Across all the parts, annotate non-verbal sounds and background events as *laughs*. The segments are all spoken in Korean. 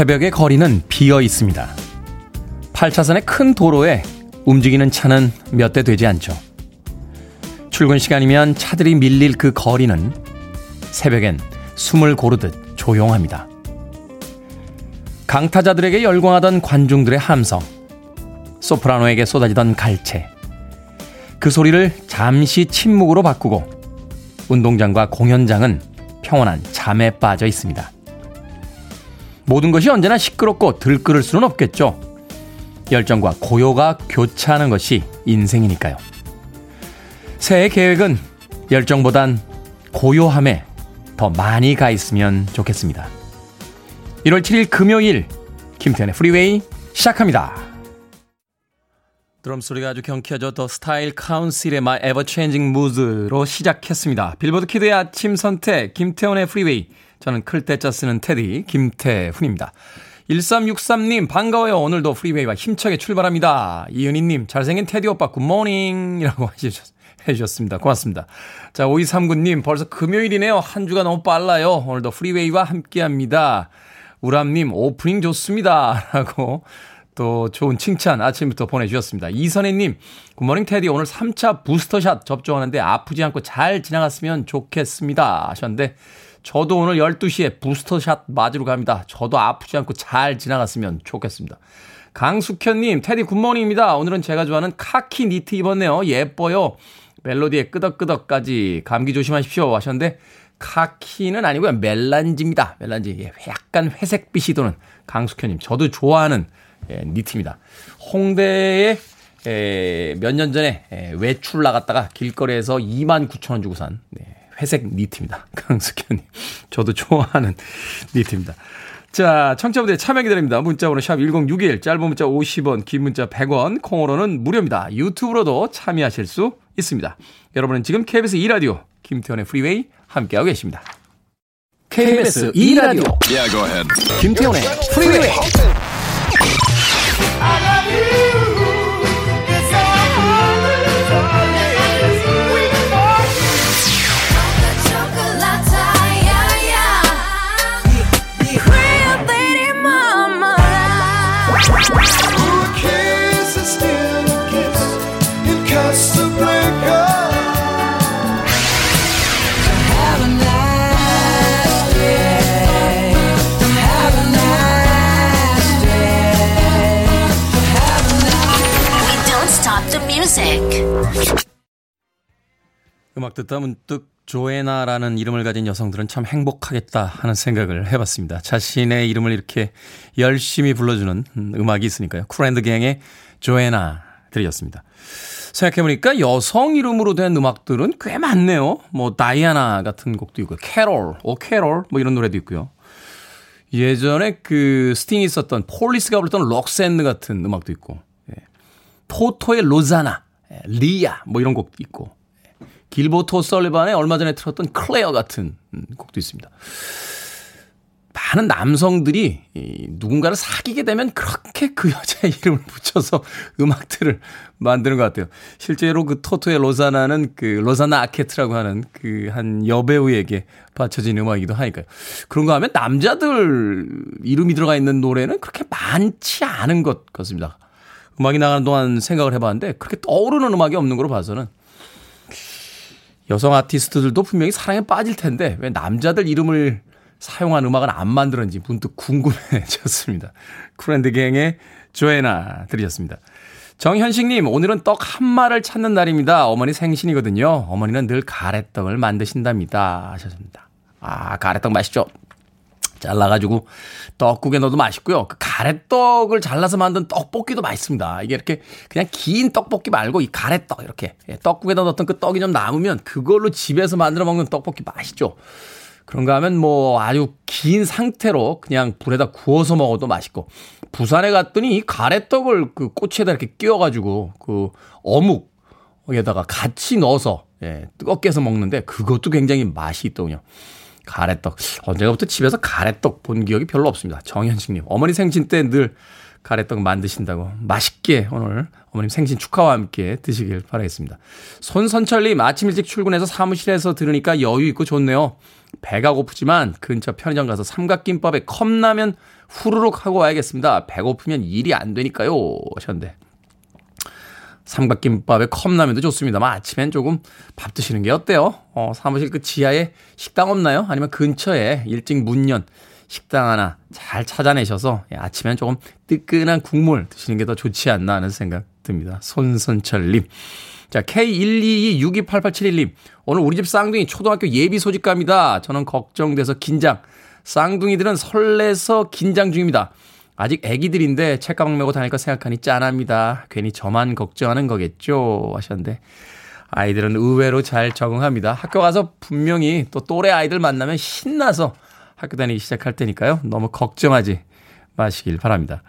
새벽의 거리는 비어 있습니다. 8차선의 큰 도로에 움직이는 차는 몇 대 되지 않죠. 출근 시간이면 차들이 밀릴 그 거리는 새벽엔 숨을 고르듯 조용합니다. 강타자들에게 열광하던 관중들의 함성, 소프라노에게 쏟아지던 갈채, 그 소리를 잠시 침묵으로 바꾸고 운동장과 공연장은 평온한 잠에 빠져 있습니다. 모든 것이 언제나 시끄럽고 들끓을 수는 없겠죠. 열정과 고요가 교차하는 것이 인생이니까요. 새해 계획은 열정보단 고요함에 더 많이 가 있으면 좋겠습니다. 1월 7일 금요일 김태훈의 프리웨이 시작합니다. 드럼 소리가 아주 경쾌하죠. The Style Council의 My Ever Changing Mood로 시작했습니다. 빌보드 kid의 아침 선택 김태훈의 프리웨이. 저는 클 태 자 쓰는 테디 김태훈입니다. 1363님 반가워요. 오늘도 프리웨이와 힘차게 출발합니다. 이은희님 잘생긴 테디 오빠 good morning이라고 *laughs* 해주셨습니다. 고맙습니다. 자 5239님 벌써 금요일이네요. 한 주가 너무 빨라요. 오늘도 프리웨이와 함께 합니다. 우람님 오프닝 좋습니다. *laughs* 라고 또 좋은 칭찬 아침부터 보내주셨습니다. 이선혜님, good morning 테디 오늘 3차 부스터샷 접종하는데 아프지 않고 잘 지나갔으면 좋겠습니다. 하셨는데 저도 오늘 12시에 부스터샷 맞으러 갑니다. 저도 아프지 않고 잘 지나갔으면 좋겠습니다. 강숙현님, 테디 good morning입니다. 오늘은 제가 좋아하는 카키 니트 입었네요. 예뻐요. 멜로디의 끄덕끄덕까지 감기 조심하십시오. 하셨는데 카키는 아니고요. melange입니다. melange. 예, 약간 회색빛이 도는 강숙현님. 저도 좋아하는 예, 니트입니다. 홍대에 예, 몇년 전에 예, 외출 나갔다가 길거리에서 2만 9천 원 주고 산 네, 회색 니트입니다. *laughs* 강숙현님. 저도 좋아하는 *laughs* 니트입니다. 자, 청취자분들 참여 기다립니다. 문자번호 샵 1061, 짧은 문자 50원, 긴 문자 100원, 콩으로는 무료입니다. 유튜브로도 참여하실 수 있습니다. 여러분은 지금 KBS 2라디오 김태훈의 프리웨이 함께하고 계십니다. KBS 2라디오 yeah, 김태훈의 프리웨이 음악 듣다 문득 Joanna라는 이름을 가진 여성들은 참 행복하겠다 하는 생각을 해봤습니다. 자신의 이름을 이렇게 열심히 불러주는 음악이 있으니까요. Kool & The Gang의 Joanna 들으셨습니다. 생각해보니까 여성 이름으로 된 음악들은 꽤 많네요. 뭐 다이아나 같은 곡도 있고 캐롤, Oh Carol 뭐 이런 노래도 있고요. 예전에 그 스팅이 있었던 폴리스가 불렀던 Roxanne 같은 음악도 있고 예. 토토의 로자나, 예. 리아 뭐 이런 곡도 있고 길버트 오설리반의 얼마 전에 틀었던 클레어 같은 음, 곡도 있습니다. 많은 남성들이 누군가를 사귀게 되면 그렇게 그 여자의 *laughs* 이름을 붙여서 음악들을 만드는 것 같아요. 실제로 그 토토의 로사나는 그 로사나 아케트라고 하는 그 한 여배우에게 바쳐진 음악이기도 하니까요. 그런가 하면 남자들 이름이 들어가 있는 노래는 그렇게 많지 않은 것 같습니다. 음악이 나가는 동안 생각을 해봤는데 그렇게 떠오르는 음악이 없는 걸로 봐서는 여성 아티스트들도 분명히 사랑에 빠질 텐데 왜 남자들 이름을 사용한 음악은 안 만들었는지 문득 궁금해졌습니다. 쿨앤드갱의 조에나 들으셨습니다. 정현식님, 오늘은 떡 한 마를 찾는 날입니다. 어머니 생신이거든요. 어머니는 늘 가래떡을 만드신답니다. 하셨습니다. 아, 가래떡 맛있죠? 잘라가지고 떡국에 넣어도 맛있고요. 그 가래떡을 잘라서 만든 떡볶이도 맛있습니다. 이게 이렇게 그냥 긴 떡볶이 말고 이 가래떡 이렇게 예, 떡국에다 넣었던 그 떡이 좀 남으면 그걸로 집에서 만들어 먹는 떡볶이 맛있죠. 그런가 하면 뭐 아주 긴 상태로 그냥 불에다 구워서 먹어도 맛있고 부산에 갔더니 이 가래떡을 그 꼬치에다 이렇게 끼워가지고 그 어묵에다가 같이 넣어서 예, 뜨겁게 해서 먹는데 그것도 굉장히 맛이 있더군요. 가래떡. 언제부터 집에서 가래떡 본 기억이 별로 없습니다. 정현식님. 어머니 생신 때 늘 가래떡 만드신다고 맛있게 오늘 어머님 생신 축하와 함께 드시길 바라겠습니다. 손선철님 아침 일찍 출근해서 사무실에서 들으니까 여유 있고 좋네요. 배가 고프지만 근처 편의점 가서 삼각김밥에 컵라면 후루룩 하고 와야겠습니다. 배고프면 일이 안 되니까요. 하셨는데. 삼각김밥에 컵라면도 좋습니다만 아침엔 조금 밥 드시는 게 어때요? 어, 사무실 그 지하에 식당 없나요? 아니면 근처에 일찍 문연 식당 하나 잘 찾아내셔서 예, 아침엔 조금 뜨끈한 국물 드시는 게 더 좋지 않나 하는 생각 듭니다. 손선철님. 자, K122628871님. 오늘 우리 집 쌍둥이 초등학교 예비 소집갑니다. 저는 걱정돼서 긴장. 쌍둥이들은 설레서 긴장 중입니다. 아직 애기들인데 책가방 메고 다닐 거 생각하니 짠합니다. 괜히 저만 걱정하는 거겠죠. 하셨는데. 아이들은 의외로 잘 적응합니다. 학교 가서 분명히 또 또래 아이들 만나면 신나서 학교 다니기 시작할 테니까요. 너무 걱정하지 마시길 바랍니다.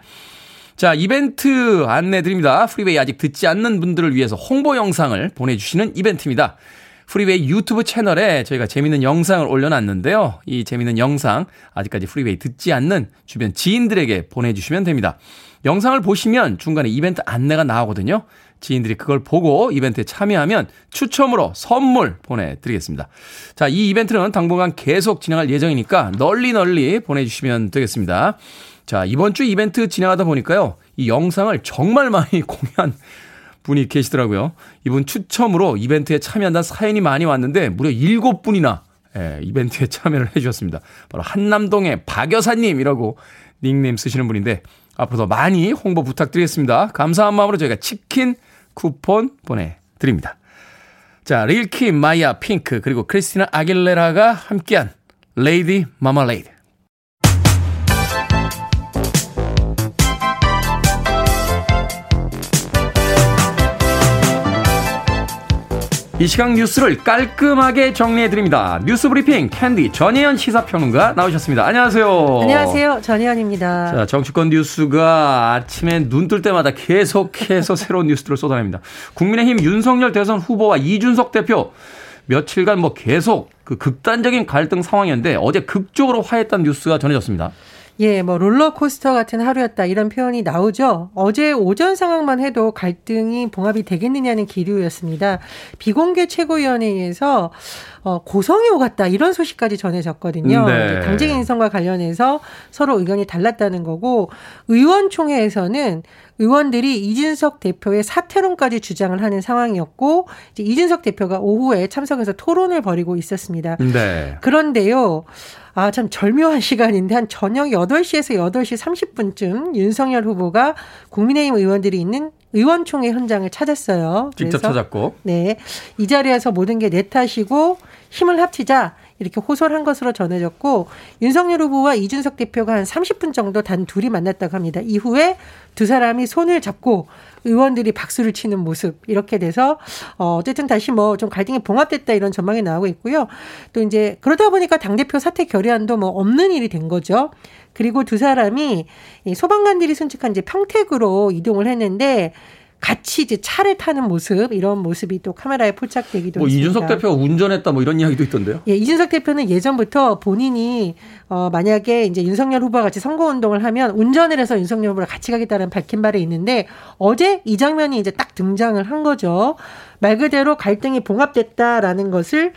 자, 이벤트 안내 드립니다. 프리웨이 아직 듣지 않는 분들을 위해서 홍보 영상을 보내주시는 이벤트입니다. 프리웨이 유튜브 채널에 저희가 재밌는 영상을 올려놨는데요. 이 재밌는 영상 아직까지 프리웨이 듣지 않는 주변 지인들에게 보내주시면 됩니다. 영상을 보시면 중간에 이벤트 안내가 나오거든요. 지인들이 그걸 보고 이벤트에 참여하면 추첨으로 선물 보내드리겠습니다. 자, 이 이벤트는 당분간 계속 진행할 예정이니까 널리 널리 보내주시면 되겠습니다. 자, 이번 주 이벤트 진행하다 보니까요. 이 영상을 정말 많이 *laughs* 공유한 분이 계시더라고요. 이분 추첨으로 이벤트에 참여한다는 사연이 많이 왔는데 무려 7분이나 예, 이벤트에 참여를 해주셨습니다. 바로 한남동의 박 여사님이라고 닉네임 쓰시는 분인데 앞으로도 많이 홍보 부탁드리겠습니다. 감사한 마음으로 저희가 치킨 쿠폰 보내드립니다. 자, 릴킴, 마이아, 핑크, 그리고 크리스티나 아길레라가 함께한 Lady Marmalade. 이 시각 뉴스를 깔끔하게 정리해드립니다. 뉴스 브리핑 캔디 전혜연 시사평론가 나오셨습니다. 안녕하세요. 안녕하세요. 전혜연입니다. 자, 정치권 뉴스가 아침에 눈 뜰 때마다 계속해서 *laughs* 새로운 뉴스들을 쏟아냅니다. 국민의힘 윤석열 대선 후보와 이준석 대표 며칠간 뭐 계속 그 극단적인 갈등 상황이었는데 어제 극적으로 화했다는 뉴스가 전해졌습니다. 예, 뭐 롤러코스터 같은 하루였다 이런 표현이 나오죠. 어제 오전 상황만 해도 갈등이 봉합이 되겠느냐는 기류였습니다. 비공개 최고위원회에서 어, 고성이 오갔다 이런 소식까지 전해졌거든요. 네. 당직 인선과 관련해서 서로 의견이 달랐다는 거고 의원총회에서는 의원들이 이준석 대표의 사퇴론까지 주장을 하는 상황이었고 이제 이준석 대표가 오후에 참석해서 토론을 벌이고 있었습니다. 네. 그런데요. 아, 참 절묘한 *laughs* 시간인데 한 저녁 8시에서 8시 30분쯤 윤석열 후보가 국민의힘 의원들이 있는 의원총회 현장을 찾았어요. 직접 찾았고. 네. 이 자리에서 모든 게 내 탓이고 힘을 합치자 이렇게 호소한 것으로 전해졌고 윤석열 후보와 이준석 대표가 한 30분 정도 단 둘이 만났다고 합니다. 이후에 두 사람이 손을 잡고 의원들이 박수를 치는 모습 이렇게 돼서 어 어쨌든 다시 뭐 좀 갈등이 봉합됐다 이런 전망이 나오고 있고요. 또 이제 그러다 보니까 당 대표 사퇴 결의안도 뭐 없는 일이 된 거죠. 그리고 두 사람이 소방관들이 순직한 이제 평택으로 이동을 했는데 같이 이제 차를 타는 모습 이런 모습이 또 카메라에 포착되기도 뭐 했습니다. 이준석 대표가 운전했다 뭐 이런 이야기도 있던데요. 예, 이준석 대표는 예전부터 본인이 어 만약에 이제 윤석열 후보와 같이 선거 운동을 하면 운전을 해서 윤석열 후보랑 같이 가겠다는 밝힌 바를 있는데 어제 이 장면이 이제 딱 등장을 한 거죠. 말 그대로 갈등이 봉합됐다라는 것을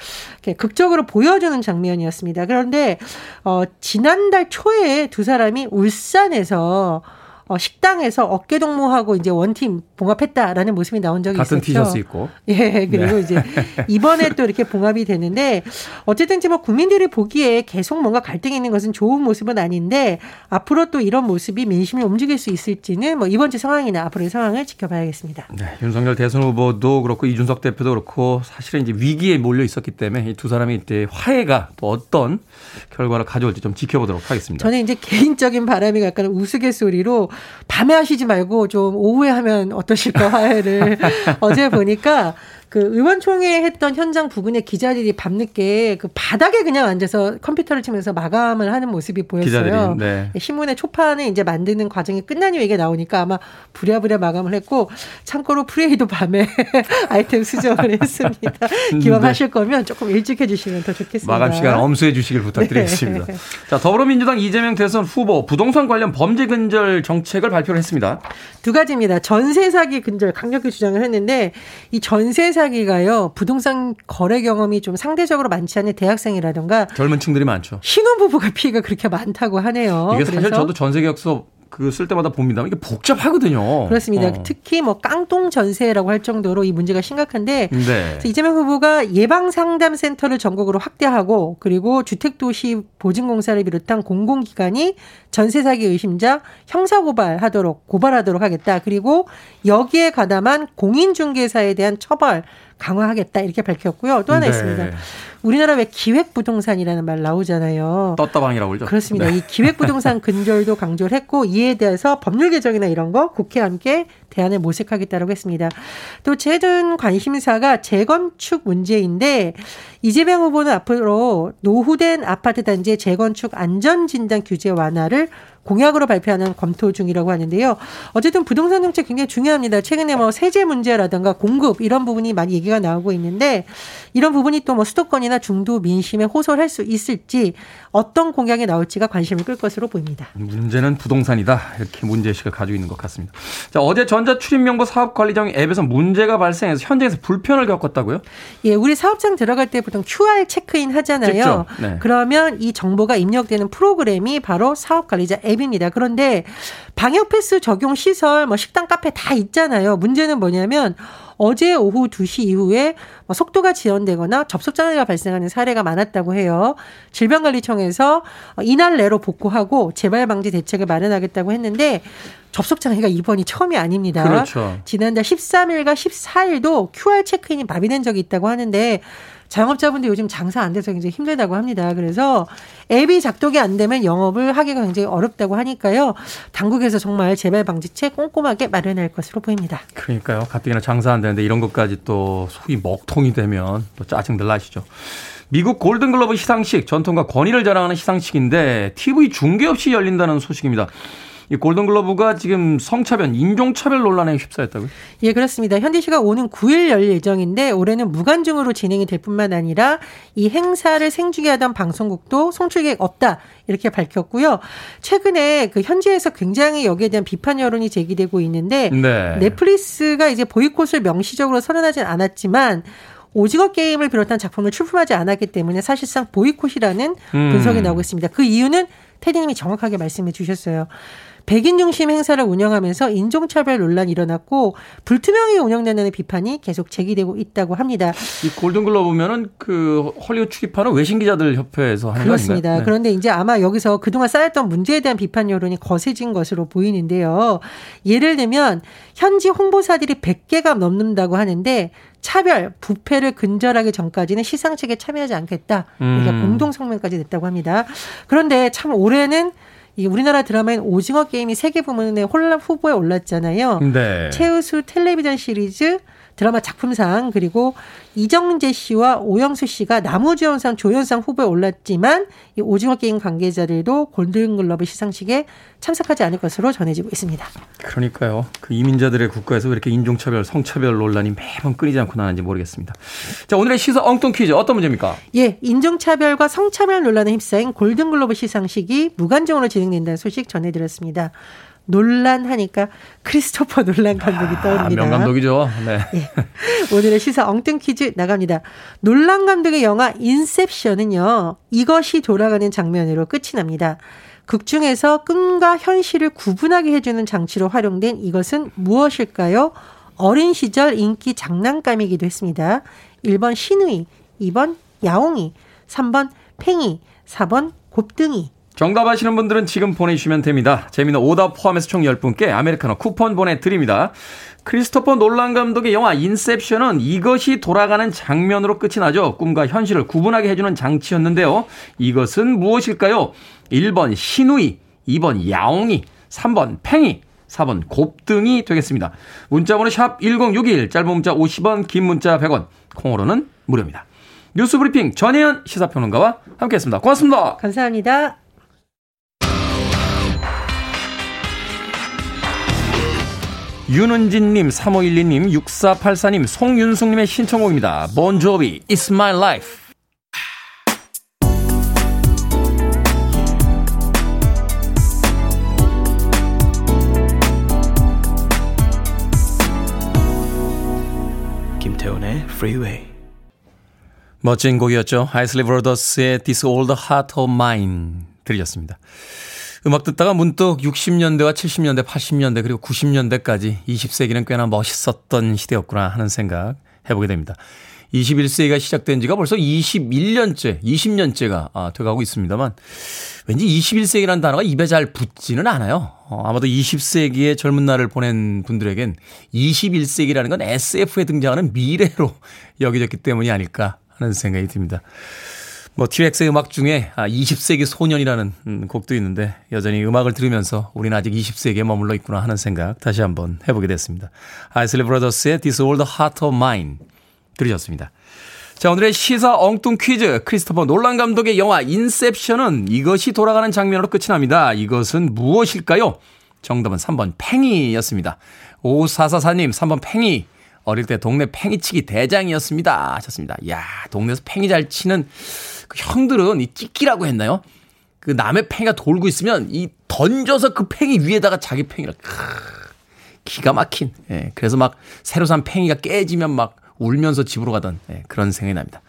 극적으로 보여주는 장면이었습니다. 그런데 어 지난달 초에 두 사람이 울산에서 어, 식당에서 어깨 동무하고 이제 원팀 봉합했다라는 모습이 나온 적이 같은 있었죠. 티셔츠 입고. *laughs* 예, 그리고 네. 이제 이번에 또 이렇게 봉합이 되는데 어쨌든 뭐 국민들이 보기에 계속 뭔가 갈등이 있는 것은 좋은 모습은 아닌데 앞으로 또 이런 모습이 민심을 움직일 수 있을지는 뭐 이번 주 상황이나 앞으로의 상황을 지켜봐야겠습니다. 네, 윤석열 대선 후보도 그렇고 이준석 대표도 그렇고 사실은 이제 위기에 몰려 있었기 때문에 이 두 사람이 이제 화해가 또 어떤 결과를 가져올지 좀 지켜보도록 하겠습니다. 저는 이제 개인적인 바람이 약간 우스갯소리로 밤에 하시지 말고 좀 오후에 하면 어떠실까 화해를. *laughs* 어제 보니까 그 의원총회 했던 현장 부근에 기자들이 밤늦게 그 바닥에 그냥 앉아서 컴퓨터를 치면서 마감을 하는 모습이 보였어요. 기자들이, 네. 신문의 초판을 이제 만드는 과정이 후에 이게 나오니까 아마 부랴부랴 마감을 했고 참고로 프레이도 밤에 *laughs* 아이템 수정을 *laughs* 했습니다. 기왕하실 네. 거면 조금 일찍 해주시면 더 좋겠습니다. 마감 시간 엄수해 주시길 부탁드리겠습니다. 네. 자 더불어민주당 이재명 대선 후보 부동산 관련 범죄 근절 정책을 발표를 했습니다. 두 가지입니다. 전세 사기 근절 강력히 주장을 했는데 이 전세 사기가요 부동산 거래 경험이 좀 상대적으로 많지 않은 대학생이라든가 젊은 층들이 많죠. 신혼부부가 *laughs* 피해가 그렇게 많다고 하네요. 이게 사실 저도 전세 계약서 그 쓸 때마다 봅니다. 이게 복잡하거든요. 그렇습니다. 어. 특히 뭐 깡통 전세라고 할 정도로 이 문제가 심각한데 네. 이재명 후보가 예방 상담 센터를 전국으로 확대하고 그리고 주택 도시 보증공사를 비롯한 공공기관이 전세 사기 의심자 형사 고발하도록 고발하도록 하겠다. 그리고 여기에 가담한 공인중개사에 대한 처벌 강화하겠다 이렇게 밝혔고요. 또 하나 네. 있습니다. 우리나라 왜 기획 부동산이라는 말 나오잖아요. 떴다방이라고 그러죠. 그렇습니다. 네. 이 기획 부동산 근절도 강조를 했고 이에 대해서 법률 개정이나 이런 거 국회와 함께 대안을 모색하겠다고 했습니다. 또 최근 관심사가 재건축 문제인데 이재명 후보는 앞으로 노후된 아파트 단지의 재건축 안전 진단 규제 완화를 공약으로 발표하는 검토 중이라고 하는데요. 어쨌든 부동산 정책 굉장히 중요합니다. 최근에 뭐 세제 문제라든가 공급 이런 부분이 많이 얘기가 나오고 있는데 이런 부분이 또 뭐 수도권이나 중도 민심에 호소할 수 있을지 어떤 공약이 나올지가 관심을 끌 것으로 보입니다. 문제는 부동산이다. 이렇게 문제의식을 가지고 있는 것 같습니다. 자, 어제 전자출입명부 사업관리정 앱에서 문제가 발생해서 현장에서 불편을 겪었다고요? 예, 우리 사업장 들어갈 때 보통 QR 체크인 하잖아요. 네. 그러면 이 정보가 입력되는 프로그램이 바로 사업관리자 앱 입니다. 그런데 방역 패스 적용 시설, 뭐 식당, 카페 다 있잖아요. 문제는 뭐냐면 어제 오후 2시 이후에 뭐 속도가 지연되거나 접속 장애가 발생하는 사례가 많았다고 해요. 질병관리청에서 이날 내로 복구하고 재발 방지 대책을 마련하겠다고 했는데 접속 장애가 이번이 처음이 아닙니다. 그렇죠. 지난달 13일과 14일도 QR 체크인이 마비된 적이 있다고 하는데 자영업자분들 요즘 장사 안 돼서 굉장히 힘들다고 합니다. 그래서 앱이 작동이 안 되면 영업을 하기가 굉장히 어렵다고 하니까요. 당국에서 정말 재발 방지책 꼼꼼하게 마련할 것으로 보입니다. 그러니까요. 가뜩이나 장사 안 되는데 이런 것까지 또 속이 먹통이 되면 또 짜증들 나시죠. 미국 골든글러브 시상식 전통과 권위를 자랑하는 시상식인데 TV 중계 없이 열린다는 소식입니다. 이 골든글러브가 지금 성차별, 인종차별 논란에 휩싸였다고요? 예, 그렇습니다. 현대시가 오는 9일 열릴 예정인데 올해는 무관중으로 진행이 될 뿐만 아니라 이 행사를 생중계하던 방송국도 송출객 없다 이렇게 밝혔고요. 최근에 그 현지에서 굉장히 여기에 대한 비판 여론이 제기되고 있는데 네. 넷플릭스가 이제 보이콧을 명시적으로 선언하진 않았지만 오징어 게임을 비롯한 작품을 출품하지 않았기 때문에 사실상 보이콧이라는 음. 분석이 나오고 있습니다. 그 이유는 테디님이 정확하게 말씀해 주셨어요. 백인 중심 행사를 운영하면서 인종차별 논란이 일어났고 불투명하게 운영된다는 비판이 계속 제기되고 있다고 합니다. 이 골든글러브면은 그 헐리우드 출입하는 외신 기자들 협회에서 하는 그렇습니다. 네. 그런데 이제 아마 여기서 그동안 쌓였던 문제에 대한 비판 여론이 거세진 것으로 보이는데요. 예를 들면 현지 홍보사들이 100개가 넘는다고 하는데 차별, 부패를 근절하기 전까지는 시상식에 참여하지 않겠다. 그러니까 음. 공동 성명까지 냈다고 합니다. 그런데 참 올해는 이 우리나라 드라마인 오징어 게임이 세계 부문에 홀라 후보에 올랐잖아요. 네. 최우수 텔레비전 시리즈 드라마 작품상 그리고 이정재 씨와 오영수 씨가 나무주연상 조연상 후보에 올랐지만 이 오징어 게임 관계자들도 골든글러브 시상식에 참석하지 않을 것으로 전해지고 있습니다. 그러니까요. 그 이민자들의 국가에서 왜 이렇게 인종차별, 성차별 논란이 매번 끊이지 않고 나는지 모르겠습니다. 자, 오늘의 시사 엉뚱 퀴즈 어떤 문제입니까? 예, 인종차별과 성차별 논란에 휩싸인 골든글러브 시상식이 무관중으로 진행된다는 소식 전해드렸습니다. 논란하니까 크리스토퍼 논란 감독이 아, 떠오릅니다. 명감독이죠. 네. 네. 오늘의 시사 엉뚱 퀴즈 나갑니다. 논란 감독의 영화 인셉션은요. 이것이 돌아가는 장면으로 끝이 납니다. 극 중에서 꿈과 현실을 구분하게 해주는 장치로 활용된 이것은 무엇일까요? 어린 시절 인기 장난감이기도 했습니다. 1번 신우이, 2번 야옹이, 3번 팽이, 4번 곱등이. 정답 아시는 분들은 지금 보내주시면 됩니다. 재미는 오답 포함해서 총 10분께 아메리카노 쿠폰 보내드립니다. 크리스토퍼 놀란 감독의 영화 인셉션은 이것이 돌아가는 장면으로 끝이 나죠. 꿈과 현실을 구분하게 해주는 장치였는데요. 이것은 무엇일까요? 1번 신우이, 2번 야옹이, 3번 팽이, 4번 곱등이 되겠습니다. 문자번호 샵 1061, 짧은 문자 50원, 긴 문자 100원, 콩으로는 무료입니다. 뉴스 브리핑 전혜연 시사평론가와 함께했습니다. 고맙습니다. 감사합니다. 윤은진님, 3512님, 6484님, 송윤숙님의 신청곡입니다. 본조비, It's My Life. 김태훈의 Freeway. 멋진 곡이었죠. 아이슬리 브로더스의 This Old Heart of Mine 들으셨습니다. 음악 듣다가 문득 60년대와 70년대, 80년대 그리고 90년대까지 20세기는 꽤나 멋있었던 시대였구나 하는 생각 해보게 됩니다. 21세기가 시작된 지가 벌써 21년째, 20년째가 아, 돼가고 있습니다만 왠지 21세기라는 단어가 입에 잘 붙지는 않아요. 어, 아마도 20세기의 젊은 날을 보낸 분들에겐 21세기라는 건 SF에 등장하는 미래로 *laughs* 여겨졌기 때문이 아닐까 하는 생각이 듭니다. 뭐 티렉스의 음악 중에 20세기 아, 소년이라는 음, 곡도 있는데 여전히 음악을 들으면서 우리는 아직 20세기에 머물러 있구나 하는 생각 다시 한번 해보게 됐습니다. 아이슬리 브라더스의 This Old Heart of Mine 들으셨습니다. 자, 오늘의 시사 엉뚱 퀴즈. 크리스토퍼 놀란 감독의 영화 인셉션은 이것이 돌아가는 장면으로 끝이 납니다. 이것은 무엇일까요? 정답은 3번 팽이였습니다. 5444님 3번 팽이. 어릴 때 동네 팽이치기 대장이었습니다. 하셨습니다. 야 동네에서 팽이 잘 치는 그 형들은 이 찍기라고 했나요? 그 남의 팽이가 돌고 있으면 이 던져서 그 팽이 위에다가 자기 팽이를 기가 막힌. 예. 그래서 막 새로 산 팽이가 깨지면 막 울면서 집으로 가던 예, 그런 생각이 납니다.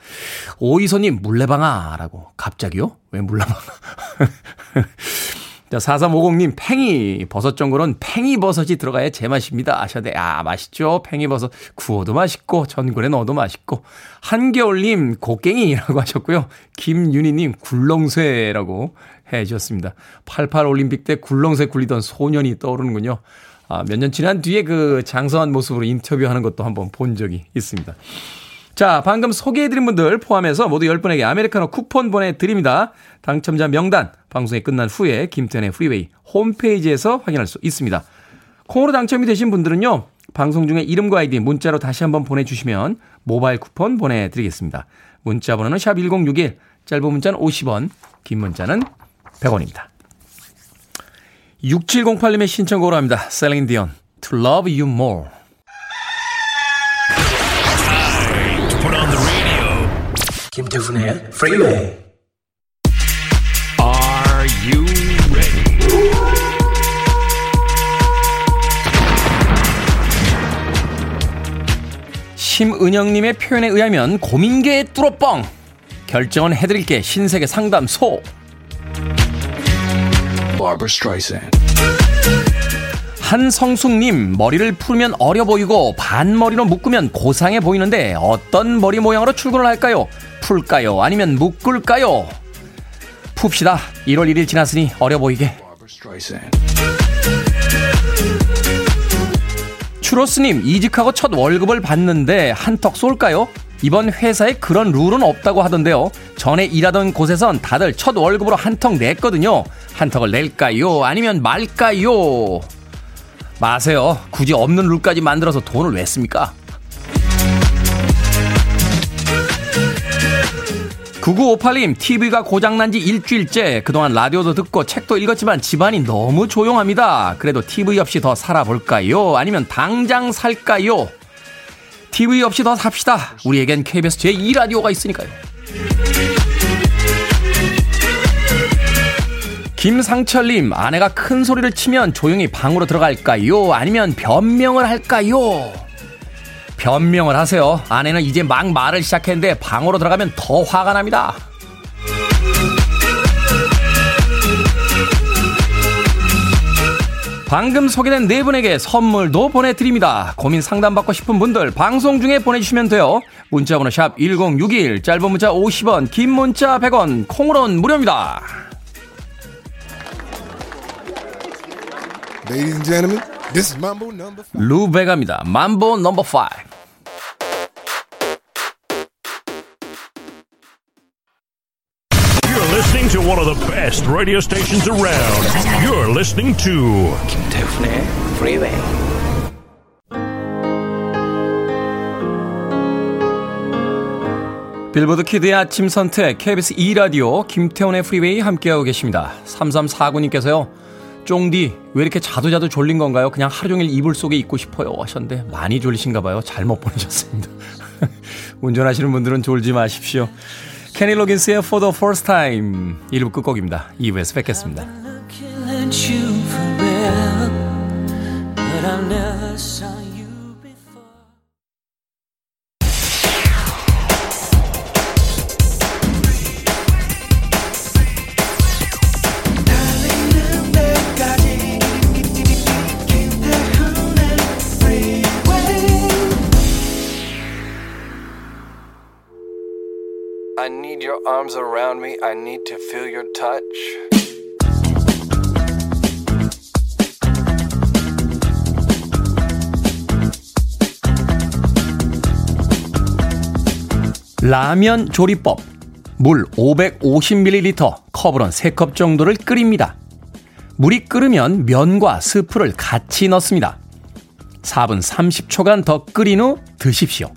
오이소님 물레방아라고 갑자기요? 왜 물레방아? *laughs* 자, 4350님, 팽이, 버섯 전골은 팽이버섯이 들어가야 제맛입니다. 아셔야 아, 맛있죠? 팽이버섯. 구워도 맛있고, 전골에 넣어도 맛있고. 한겨울님, 곡괭이라고 하셨고요. 김윤희님, 굴렁쇠라고 해 주셨습니다. 88 올림픽 때 굴렁쇠 굴리던 소년이 떠오르는군요. 아, 몇 년 지난 뒤에 그 장성한 모습으로 인터뷰하는 것도 한번 본 적이 있습니다. 자, 방금 소개해드린 분들 포함해서 모두 10분에게 아메리카노 쿠폰 보내드립니다. 당첨자 명단 방송이 끝난 후에 김태훈의 프리웨이 홈페이지에서 확인할 수 있습니다. 콩으로 당첨이 되신 분들은요. 방송 중에 이름과 아이디 문자로 다시 한번 보내주시면 모바일 쿠폰 보내드리겠습니다. 문자 번호는 샵 1061, 짧은 문자는 50원, 긴 문자는 100원입니다. 6708님의 신청곡으로 합니다. Celine Dion, To Love You More. 김태훈의 Freeway. Are you ready? 심은영님의 표현에 의하면 고민계의 뚫어뻥 결정은 해드릴게 신세계 상담소 한성숙님 머리를 풀면 어려 보이고 반머리로 묶으면 고상해 보이는데 어떤 머리 모양으로 출근을 할까요? 풀까요? 아니면 묶을까요? 풉시다. 1월 1일 지났으니 어려 보이게. 추로스님, 이직하고 첫 월급을 받는데 한턱 쏠까요? 이번 회사에 그런 룰은 없다고 하던데요. 전에 일하던 곳에선 다들 첫 월급으로 한턱 냈거든요. 한턱을 낼까요? 아니면 말까요? 마세요. 굳이 없는 룰까지 만들어서 돈을 왜 씁니까? 9958님, TV가 고장난 지 일주일째. 그동안 라디오도 듣고 책도 읽었지만 집안이 너무 조용합니다. 그래도 TV 없이 더 살아볼까요? 아니면 당장 살까요? TV 없이 더 삽시다. 우리에겐 KBS 제2라디오가 있으니까요. 김상철님, 아내가 큰 소리를 치면 조용히 방으로 들어갈까요? 아니면 변명을 할까요? 변명을 하세요. 아내는 이제 막 말을 시작했는데 방으로 들어가면 더 화가 납니다. 방금 소개된 네 분에게 선물도 보내드립니다. 고민 상담받고 싶은 분들 방송 중에 보내주시면 돼요. 문자번호 샵 1061, 짧은 문자 50원, 긴 문자 100원, 콩으로는 무료입니다. Ladies and this is Mambo number 5. 루베가입니다. Mambo number 5. You're listening to one of the best radio stations around. You're listening to 김태훈의 Freeway. 빌보드 키드의 아침 선택 KBS 2 라디오 김태훈의 프리웨이 함께하고 계십니다. 3349님께서요. 쫑디 왜 이렇게 자두자두 졸린 건가요? 그냥 하루 종일 이불 속에 있고 싶어요 하셨는데 많이 졸리신가 봐요. 잘못 보내셨습니다. *laughs* 운전하시는 분들은 졸지 마십시오. 케니 로긴스의 For the First Time 1부 끝곡입니다. 2부에서 뵙겠습니다. Arms around me. I need to feel your touch. 라면 조리법. 물 550ml, 컵으론 3컵 정도를 끓입니다. 물이 끓으면 면과 스프를 같이 넣습니다. 4분 30초간 더 끓인 후 드십시오.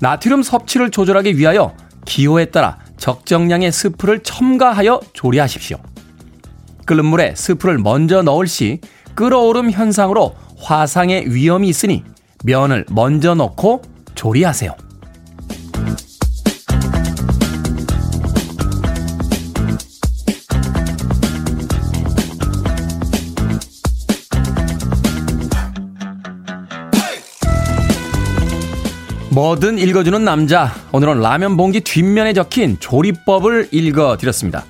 나트륨 섭취를 조절하기 위하여 기호에 따라 적정량의 스프를 첨가하여 조리하십시오. 끓는 물에 스프를 먼저 넣을 시 끓어오름 현상으로 화상의 위험이 있으니 면을 먼저 넣고 조리하세요. 뭐든 읽어주는 남자. 오늘은 라면 봉지 뒷면에 적힌 조리법을 읽어드렸습니다.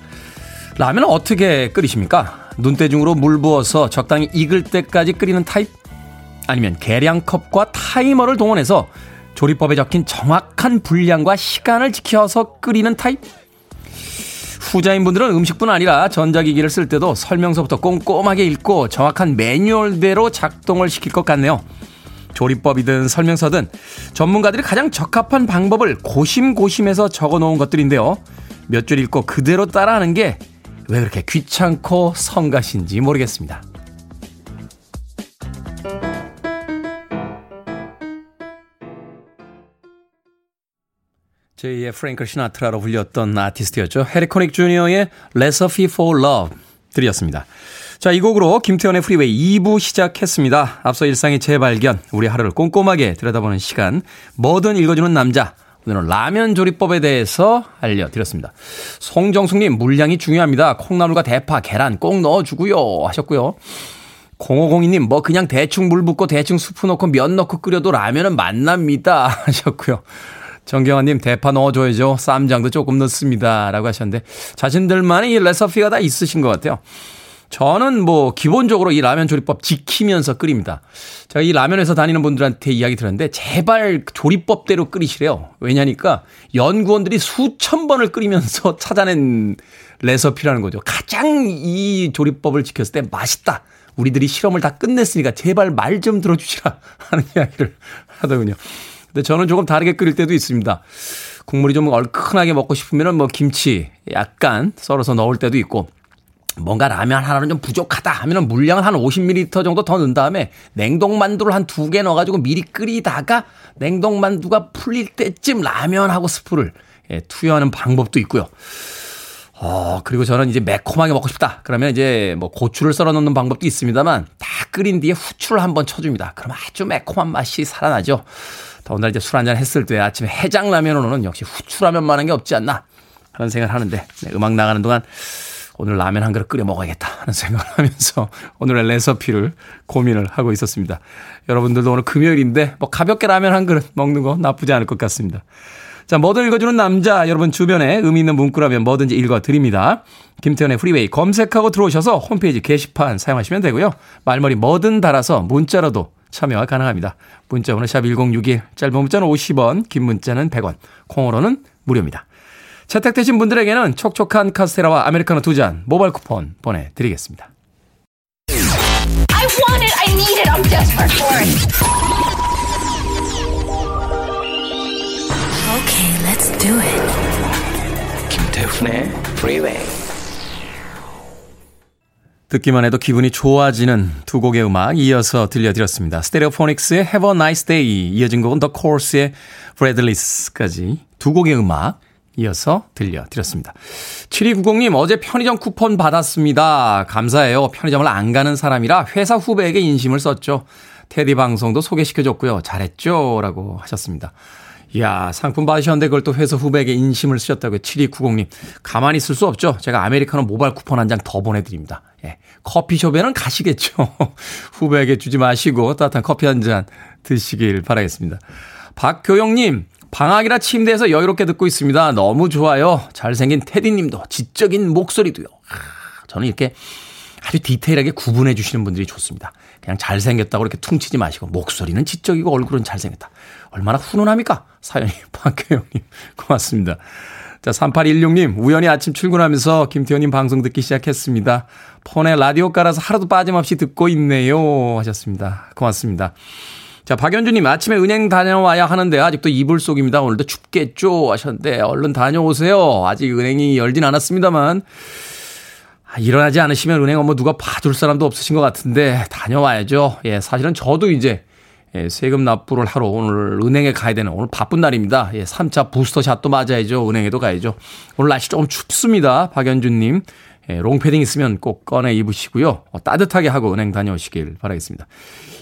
라면은 어떻게 끓이십니까? 눈대중으로 물 부어서 적당히 익을 때까지 끓이는 타입? 아니면 계량컵과 타이머를 동원해서 조리법에 적힌 정확한 분량과 시간을 지켜서 끓이는 타입? 후자인 분들은 음식뿐 아니라 전자기기를 쓸 때도 설명서부터 꼼꼼하게 읽고 정확한 매뉴얼대로 작동을 시킬 것 같네요. 조리법이든 설명서든 전문가들이 가장 적합한 방법을 고심고심해서 적어 놓은 것들인데요. 몇 줄 읽고 그대로 따라하는 게 왜 그렇게 귀찮고 성가신지 모르겠습니다. 제2의 프랭클 시나트라로 불렸던 아티스트였죠. 헤리코닉 주니어의 Fee for Love 들이었습니다. 자, 이 곡으로 김태훈의 프리웨이 2부 시작했습니다. 앞서 일상의 재발견, 우리 하루를 꼼꼼하게 들여다보는 시간, 뭐든 읽어주는 남자. 오늘은 라면 조리법에 대해서 알려드렸습니다. 송정숙님, 물량이 중요합니다. 콩나물과 대파, 계란 꼭 넣어주고요. 하셨고요. 0502님, 뭐 그냥 대충 물 붓고 대충 수프 넣고 면 넣고 끓여도 라면은 맛납니다. *laughs* 하셨고요. 정경환님, 대파 넣어줘야죠. 쌈장도 조금 넣습니다. 라고 하셨는데, 자신들만의 이 레시피가 다 있으신 것 같아요. 저는 뭐 기본적으로 이 라면 조리법 지키면서 끓입니다. 제가 이 라면에서 다니는 분들한테 이야기 들었는데 제발 조리법대로 끓이시래요. 왜냐니까 연구원들이 수천 번을 끓이면서 *laughs* 찾아낸 레시피라는 거죠. 가장 이 조리법을 지켰을 때 맛있다. 우리들이 실험을 다 끝냈으니까 제발 말 좀 들어주시라 *laughs* 하는 이야기를 하더군요. 근데 저는 조금 다르게 끓일 때도 있습니다. 국물이 좀 얼큰하게 먹고 싶으면 뭐 김치 약간 썰어서 넣을 때도 있고 뭔가 라면 하나는 좀 부족하다 하면은 물량을 한 50ml 정도 더 넣은 다음에 냉동만두를 한 두 개 넣어가지고 미리 끓이다가 냉동만두가 풀릴 때쯤 라면하고 스프를 예, 투여하는 방법도 있고요. 어, 그리고 저는 이제 매콤하게 먹고 싶다. 그러면 이제 뭐 고추를 썰어 넣는 방법도 있습니다만 다 끓인 뒤에 후추를 한번 쳐줍니다. 그럼 아주 매콤한 맛이 살아나죠. 더군다나 이제 술 한잔 했을 때 아침에 해장라면으로는 역시 후추라면만한 게 없지 않나 그런 생각을 하는데 네, 음악 나가는 동안 오늘 라면 한 그릇 끓여 먹어야겠다 하는 생각을 *laughs* 하면서 오늘의 레시피를 고민을 하고 있었습니다. 여러분들도 오늘 금요일인데 뭐 가볍게 라면 한 그릇 먹는 거 나쁘지 않을 것 같습니다. 자, 뭐든 읽어주는 남자, 여러분 주변에 의미 있는 문구라면 뭐든지 읽어드립니다. 김태훈의 프리웨이 검색하고 들어오셔서 홈페이지 게시판 사용하시면 되고요. 말머리 뭐든 달아서 문자로도 참여가 가능합니다. 문자 번호 샵 1061, 짧은 문자는 50원, 긴 문자는 100원, 콩으로는 무료입니다. 채택되신 분들에게는 촉촉한 카스테라와 아메리카노 두 잔 모바일 쿠폰 보내드리겠습니다. I want it, I need it, I'm desperate for it. Okay, let's do it. 김태훈의 Freeway. 듣기만 해도 기분이 좋아지는 두 곡의 음악 이어서 들려드렸습니다. 스테레오포닉스의 Have a Nice Day 이어진 곡은 The Course의 Breathless까지 두 곡의 음악 이어서 들려드렸습니다. 7290님 어제 편의점 쿠폰 받았습니다. 감사해요. 편의점을 안 가는 사람이라 회사 후배에게 인심을 썼죠. 테디 방송도 소개시켜줬고요. 잘했죠? 라고 하셨습니다. 이야, 상품 받으셨는데 그걸 또 회사 후배에게 인심을 쓰셨다고요. 7290님. 가만히 있을 수 없죠. 제가 아메리카노 모바일 쿠폰 한 장 더 보내드립니다. 예. 커피숍에는 가시겠죠. *laughs* 후배에게 주지 마시고 따뜻한 커피 한 잔 드시길 바라겠습니다. 박교영님, 방학이라 침대에서 여유롭게 듣고 있습니다. 너무 좋아요. 잘생긴 테디님도, 지적인 목소리도요. 저는 이렇게 아주 디테일하게 구분해 주시는 분들이 좋습니다. 그냥 잘생겼다고 이렇게 퉁치지 마시고, 목소리는 지적이고 얼굴은 잘생겼다. 얼마나 훈훈합니까? 사연이 *laughs* 박교영님. 고맙습니다. 자, 3816님, 우연히 아침 출근하면서 김태현님 방송 듣기 시작했습니다. 폰에 라디오 깔아서 하루도 빠짐없이 듣고 있네요. 하셨습니다. 고맙습니다. 자, 박연주님, 아침에 은행 다녀와야 하는데 아직도 이불 속입니다. 오늘도 춥겠죠? 하셨는데, 얼른 다녀오세요. 아직 은행이 열진 않았습니다만, 아, 일어나지 않으시면 은행 업무 누가 봐줄 사람도 없으신 것 같은데, 다녀와야죠. 예, 사실은 저도 이제 예, 세금 납부를 하러 오늘 은행에 가야 되는 오늘 바쁜 날입니다. 예, 3차 부스터샷도 맞아야죠. 은행에도 가야죠. 오늘 날씨 조금 춥습니다. 박연준님. 예, 롱패딩 있으면 꼭 꺼내 입으시고요. 어, 따뜻하게 하고 은행 다녀오시길 바라겠습니다.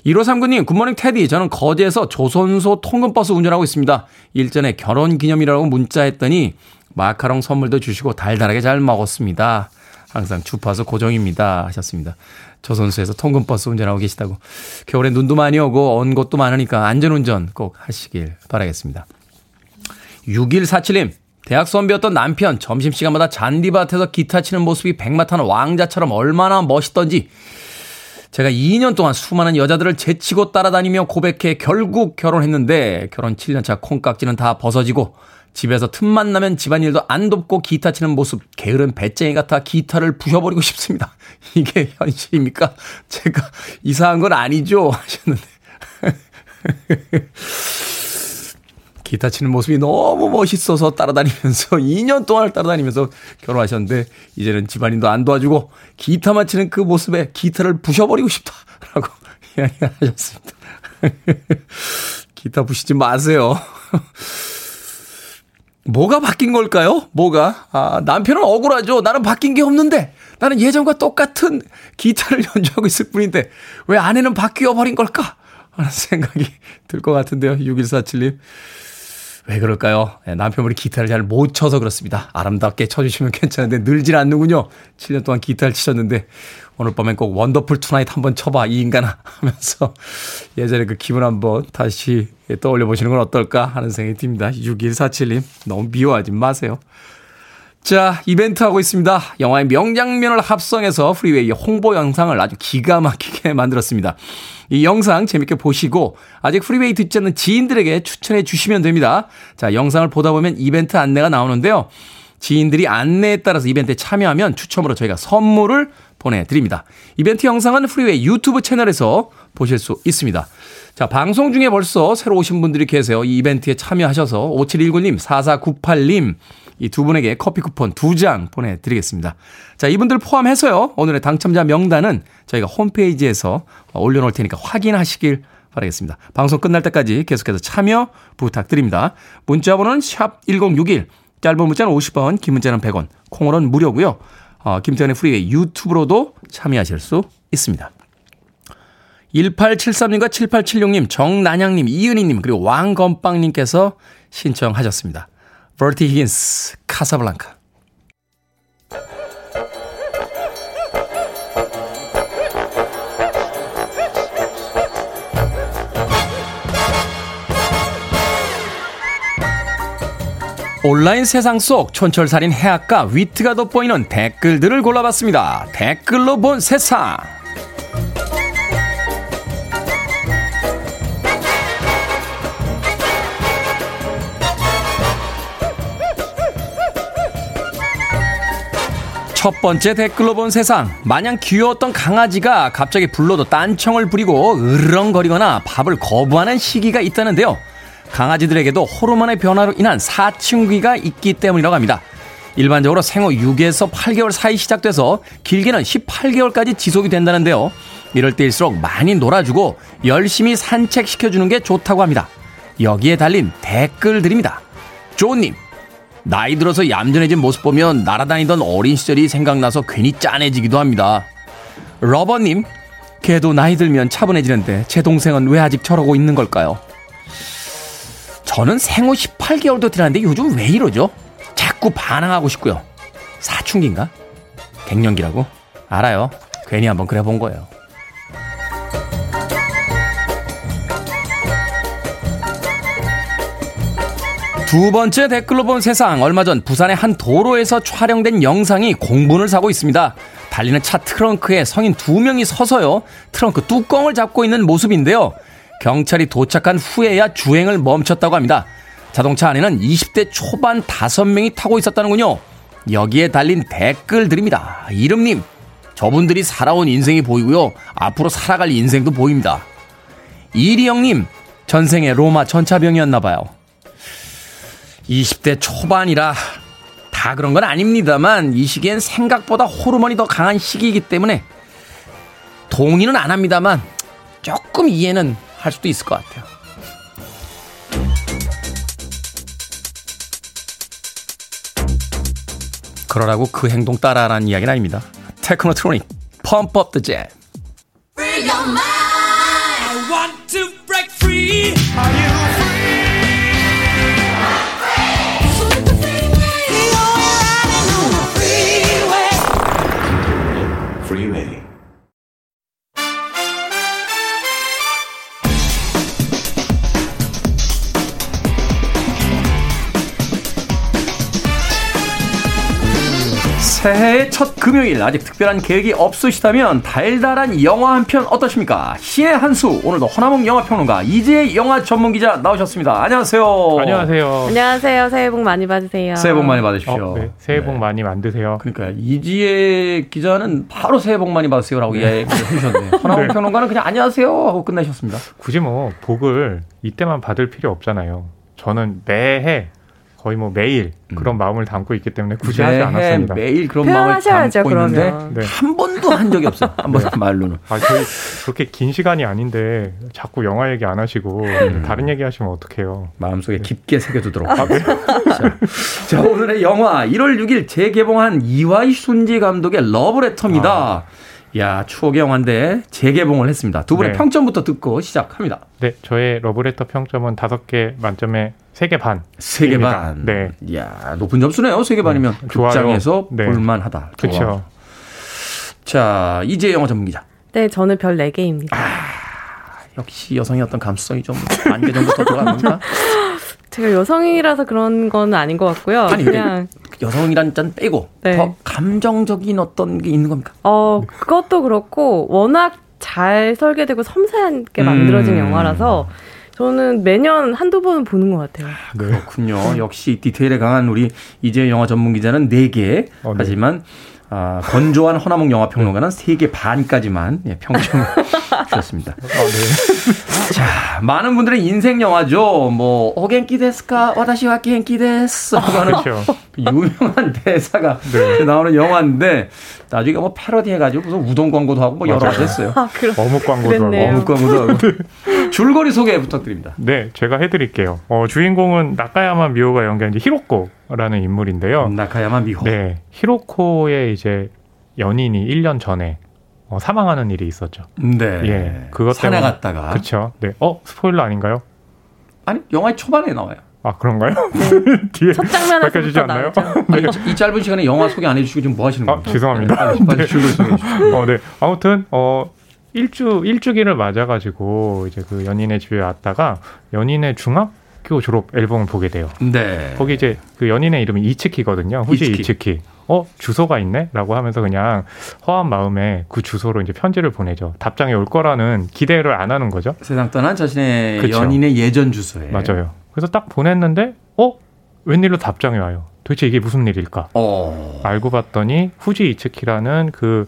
1539님, 굿모닝 테디. 저는 거제에서 조선소 통근버스 운전하고 있습니다. 일전에 결혼 기념이라고 문자했더니 마카롱 선물도 주시고 달달하게 잘 먹었습니다. 항상 주파수 고정입니다. 하셨습니다. 조선소에서 통근버스 운전하고 계시다고. 겨울에 눈도 많이 오고 언 곳도 많으니까 안전운전 꼭 하시길 바라겠습니다. 6147님. 대학 선배였던 남편 점심시간마다 잔디밭에서 기타 치는 모습이 백마탄 왕자처럼 얼마나 멋있던지 제가 2년 동안 수많은 여자들을 제치고 따라다니며 고백해 결국 결혼했는데 결혼 7년차 콩깍지는 다 벗어지고 집에서 틈만 나면 집안일도 안 돕고 기타 치는 모습 게으른 배짱이 같아 기타를 부셔버리고 싶습니다. *laughs* 이게 현실입니까? 제가 이상한 건 아니죠 *laughs* 하셨는데 *laughs* 기타 치는 모습이 너무 멋있어서 따라다니면서 *laughs* 2년 동안 따라다니면서 결혼하셨는데 이제는 집안일도 안 도와주고 기타만 치는 그 모습에 기타를 부셔버리고 싶다라고 *laughs* 이야기하셨습니다. *laughs* 기타 부시지 마세요. 뭐가 바뀐 걸까요? 뭐가? 아, 남편은 억울하죠. 나는 바뀐 게 없는데. 나는 예전과 똑같은 기타를 연주하고 있을 뿐인데. 왜 아내는 바뀌어 버린 걸까? 하는 생각이 들 것 같은데요. 6147님. 왜 그럴까요? 네, 남편분이 기타를 잘 못 쳐서 그렇습니다. 아름답게 쳐주시면 괜찮은데 늘질 않는군요. 7년 동안 기타를 치셨는데 오늘 밤엔 꼭 Wonderful Tonight 한번 쳐봐 이 인간아 하면서 예전에 그 기분 한번 다시 떠올려 보시는 건 어떨까 하는 생각이 듭니다. 6147님 너무 미워하지 마세요. 자, 이벤트 하고 있습니다. 영화의 명장면을 합성해서 프리웨이 홍보 영상을 아주 기가 막히게 만들었습니다. 이 영상 재밌게 보시고 아직 프리웨이 듣지 않는 지인들에게 추천해 주시면 됩니다. 자, 영상을 보다 보면 이벤트 안내가 나오는데요. 지인들이 안내에 따라서 이벤트에 참여하면 추첨으로 저희가 선물을 보내드립니다. 이벤트 영상은 프리웨이 유튜브 채널에서 보실 수 있습니다. 자, 방송 중에 벌써 새로 오신 분들이 계세요. 이 이벤트에 참여하셔서 5719님, 4498님, 이 두 분에게 커피 쿠폰 두 장 보내드리겠습니다. 자, 이분들 포함해서요. 오늘의 당첨자 명단은 저희가 홈페이지에서 올려놓을 테니까 확인하시길 바라겠습니다. 방송 끝날 때까지 계속해서 참여 부탁드립니다. 문자 번호는 샵 1061, 짧은 문자는 50원, 긴 문자는 100원, 콩으로는 무료고요. 어, 김태현의 프리웨이 유튜브로도 참여하실 수 있습니다. 1873님과 7876님, 정난양님, 이은희님, 그리고 왕건빵님께서 신청하셨습니다. 버티 히긴스, 카사블랑카. 온라인 세상 속 촌철살인 해악과 위트가 돋보이는 댓글들을 골라봤습니다. 댓글로 본 세상. 첫 번째 댓글로 본 세상. 마냥 귀여웠던 강아지가 갑자기 불러도 딴청을 부리고 으르렁거리거나 밥을 거부하는 시기가 있다는데요. 강아지들에게도 호르몬의 변화로 인한 사춘기가 있기 때문이라고 합니다. 일반적으로 생후 6에서 8개월 사이 시작돼서 길게는 18개월까지 지속이 된다는데요. 이럴 때일수록 많이 놀아주고 열심히 산책시켜주는 게 좋다고 합니다. 여기에 달린 댓글들입니다. 조님, 나이 들어서 얌전해진 모습 보면 날아다니던 어린 시절이 생각나서 괜히 짠해지기도 합니다. 러버님, 걔도 나이 들면 차분해지는데 제 동생은 왜 아직 저러고 있는 걸까요? 저는 생후 18개월도 지났는데 요즘 왜 이러죠? 자꾸 반항하고 싶고요. 사춘기인가? 갱년기라고? 알아요. 괜히 한번 그래 본 거예요. 두 번째 댓글로 본 세상. 얼마 전 부산의 한 도로에서 촬영된 영상이 공분을 사고 있습니다. 달리는 차 트렁크에 성인 두 명이 서서요. 트렁크 뚜껑을 잡고 있는 모습인데요. 경찰이 도착한 후에야 주행을 멈췄다고 합니다. 자동차 안에는 20대 초반 5명이 타고 있었다는군요. 여기에 달린 댓글들입니다. 이름님, 저분들이 살아온 인생이 보이고요. 앞으로 살아갈 인생도 보입니다. 이리영님, 전생에 로마 전차병이었나봐요. 20대 초반이라 다 그런 건 아닙니다만 이 시기엔 생각보다 호르몬이 더 강한 시기이기 때문에 동의는 안 합니다만 조금 이해는 할 수도 있을 것 같아요. 그러라고 그 행동 따라하라는 이야기는 아닙니다. 테크노트로닉 펌프 업더 잼. 새해의 첫 금요일 아직 특별한 계획이 없으시다면 달달한 영화 한 편 어떠십니까? 신의 한수 오늘도 허나몽 영화평론가 이재 영화 전문기자 나오셨습니다. 안녕하세요. 안녕하세요. 안녕하세요. 새해 복 많이 받으세요. 새해 복 많이 받으십시오. 어, 네. 새해 복 네. 많이 만드세요. 그러니까 이지혜 기자는 바로 새해 복 많이 받으세요라고 네. 얘기를 해주셨네요. *laughs* 허나몽 네. 평론가는 그냥 안녕하세요 하고 끝내셨습니다. 굳이 뭐 복을 이때만 받을 필요 없잖아요. 저는 매해 거의 뭐 매일 그런 음. 마음을 담고 있기 때문에 굳이 하지 않았습니다. 매일 그런 마음을 담고 그러면. 있는데 네. 한 번도 한 적이 없어요. 한번 네. *laughs* 말로는. 아, 저희 그렇게 긴 시간이 아닌데 자꾸 영화 얘기 안 하시고 음. 다른 얘기 하시면 어떡해요. 마음속에 네. 깊게 새겨두도록. 아, 네. 자, 자, 오늘의 영화 1월 6일 재개봉한 이와이 순지 감독의 러브레터입니다. 아. 야 추억의 영화인데 재개봉을 했습니다. 두 분의 네. 평점부터 듣고 시작합니다. 네, 저의 러브레터 평점은 다섯 개 만점에 세개 반. 세개 반. 네. 야 높은 점수네요. 세개 반이면 네. 극장에서 네. 볼만하다. 그렇죠. 자 이제 영화 전문 기자. 네, 저는 별네 개입니다. 아, 역시 여성의 어떤 감수성이 좀 안개 정도 더들어갑니까 *laughs* 제가 여성이라서 그런 건 아닌 것 같고요. 아니, 그냥 여성이란 짠 빼고 네. 더 감정적인 어떤 게 있는 겁니까? 어, 그것도 그렇고 워낙 잘 설계되고 섬세하게 만들어진 음. 영화라서 저는 매년 한두 번은 보는 것 같아요. 아, 그렇군요. 역시 디테일에 강한 우리 이제 영화 전문 기자는 4개. 어, 네. 하지만 아, 건조한 허나몽 영화 평론가는 3개 반까지만 예, 평점을 *laughs* 주셨습니다. 아, 네. 자, 많은 분들의 인생 영화죠. 뭐 오겐키 데스까 와다시와 겐키 데스 하는 그렇죠. 유명한 대사가 네. 나오는 영화인데 나중에 뭐 패러디 해가지고 무슨 우동 광고도 하고 뭐 여러 가지 했어요. 아, 어묵 광고도 하고. 어묵 광고도 하고. 줄거리 소개 부탁드립니다. 네, 제가 해드릴게요. 어, 주인공은 나카야마 미호가 연기한 이제 히로코라는 인물인데요. 나카야마 미호. 네, 히로코의 이제 연인이 1년 전에 어, 사망하는 일이 있었죠. 네. 예, 그것 산에 갔다가. 그렇죠. 네. 어, 스포일러 아닌가요? 아니, 영화의 초반에 나와요. 아 그런가요? 네. *laughs* 뒤에 첫 장면에서 밝혀지지 않나요? *laughs* 네. 이, 이, 짧은 시간에 영화 소개 안 해주시고 지금 뭐 하시는 거예요? 아, 죄송합니다. 네, 빨리, 빨리 소개해 주시죠. *laughs* 어, 네. 아무튼 어 일주 일주기를 맞아가지고 이제 그 연인의 집에 왔다가 연인의 중학 교 졸업 앨범을 보게 돼요. 네. 거기 이제 그 연인의 이름이 이츠키거든요. 후지 이츠키. 이츠키. 어 주소가 있네?라고 하면서 그냥 허한 마음에 그 주소로 이제 편지를 보내죠. 답장이 올 거라는 기대를 안 하는 거죠. 세상 떠난 자신의 그쵸? 연인의 예전 주소에 맞아요. 그래서 딱 보냈는데 어 웬일로 답장이 와요. 도대체 이게 무슨 일일까? 어. 알고 봤더니 후지 이츠키라는 그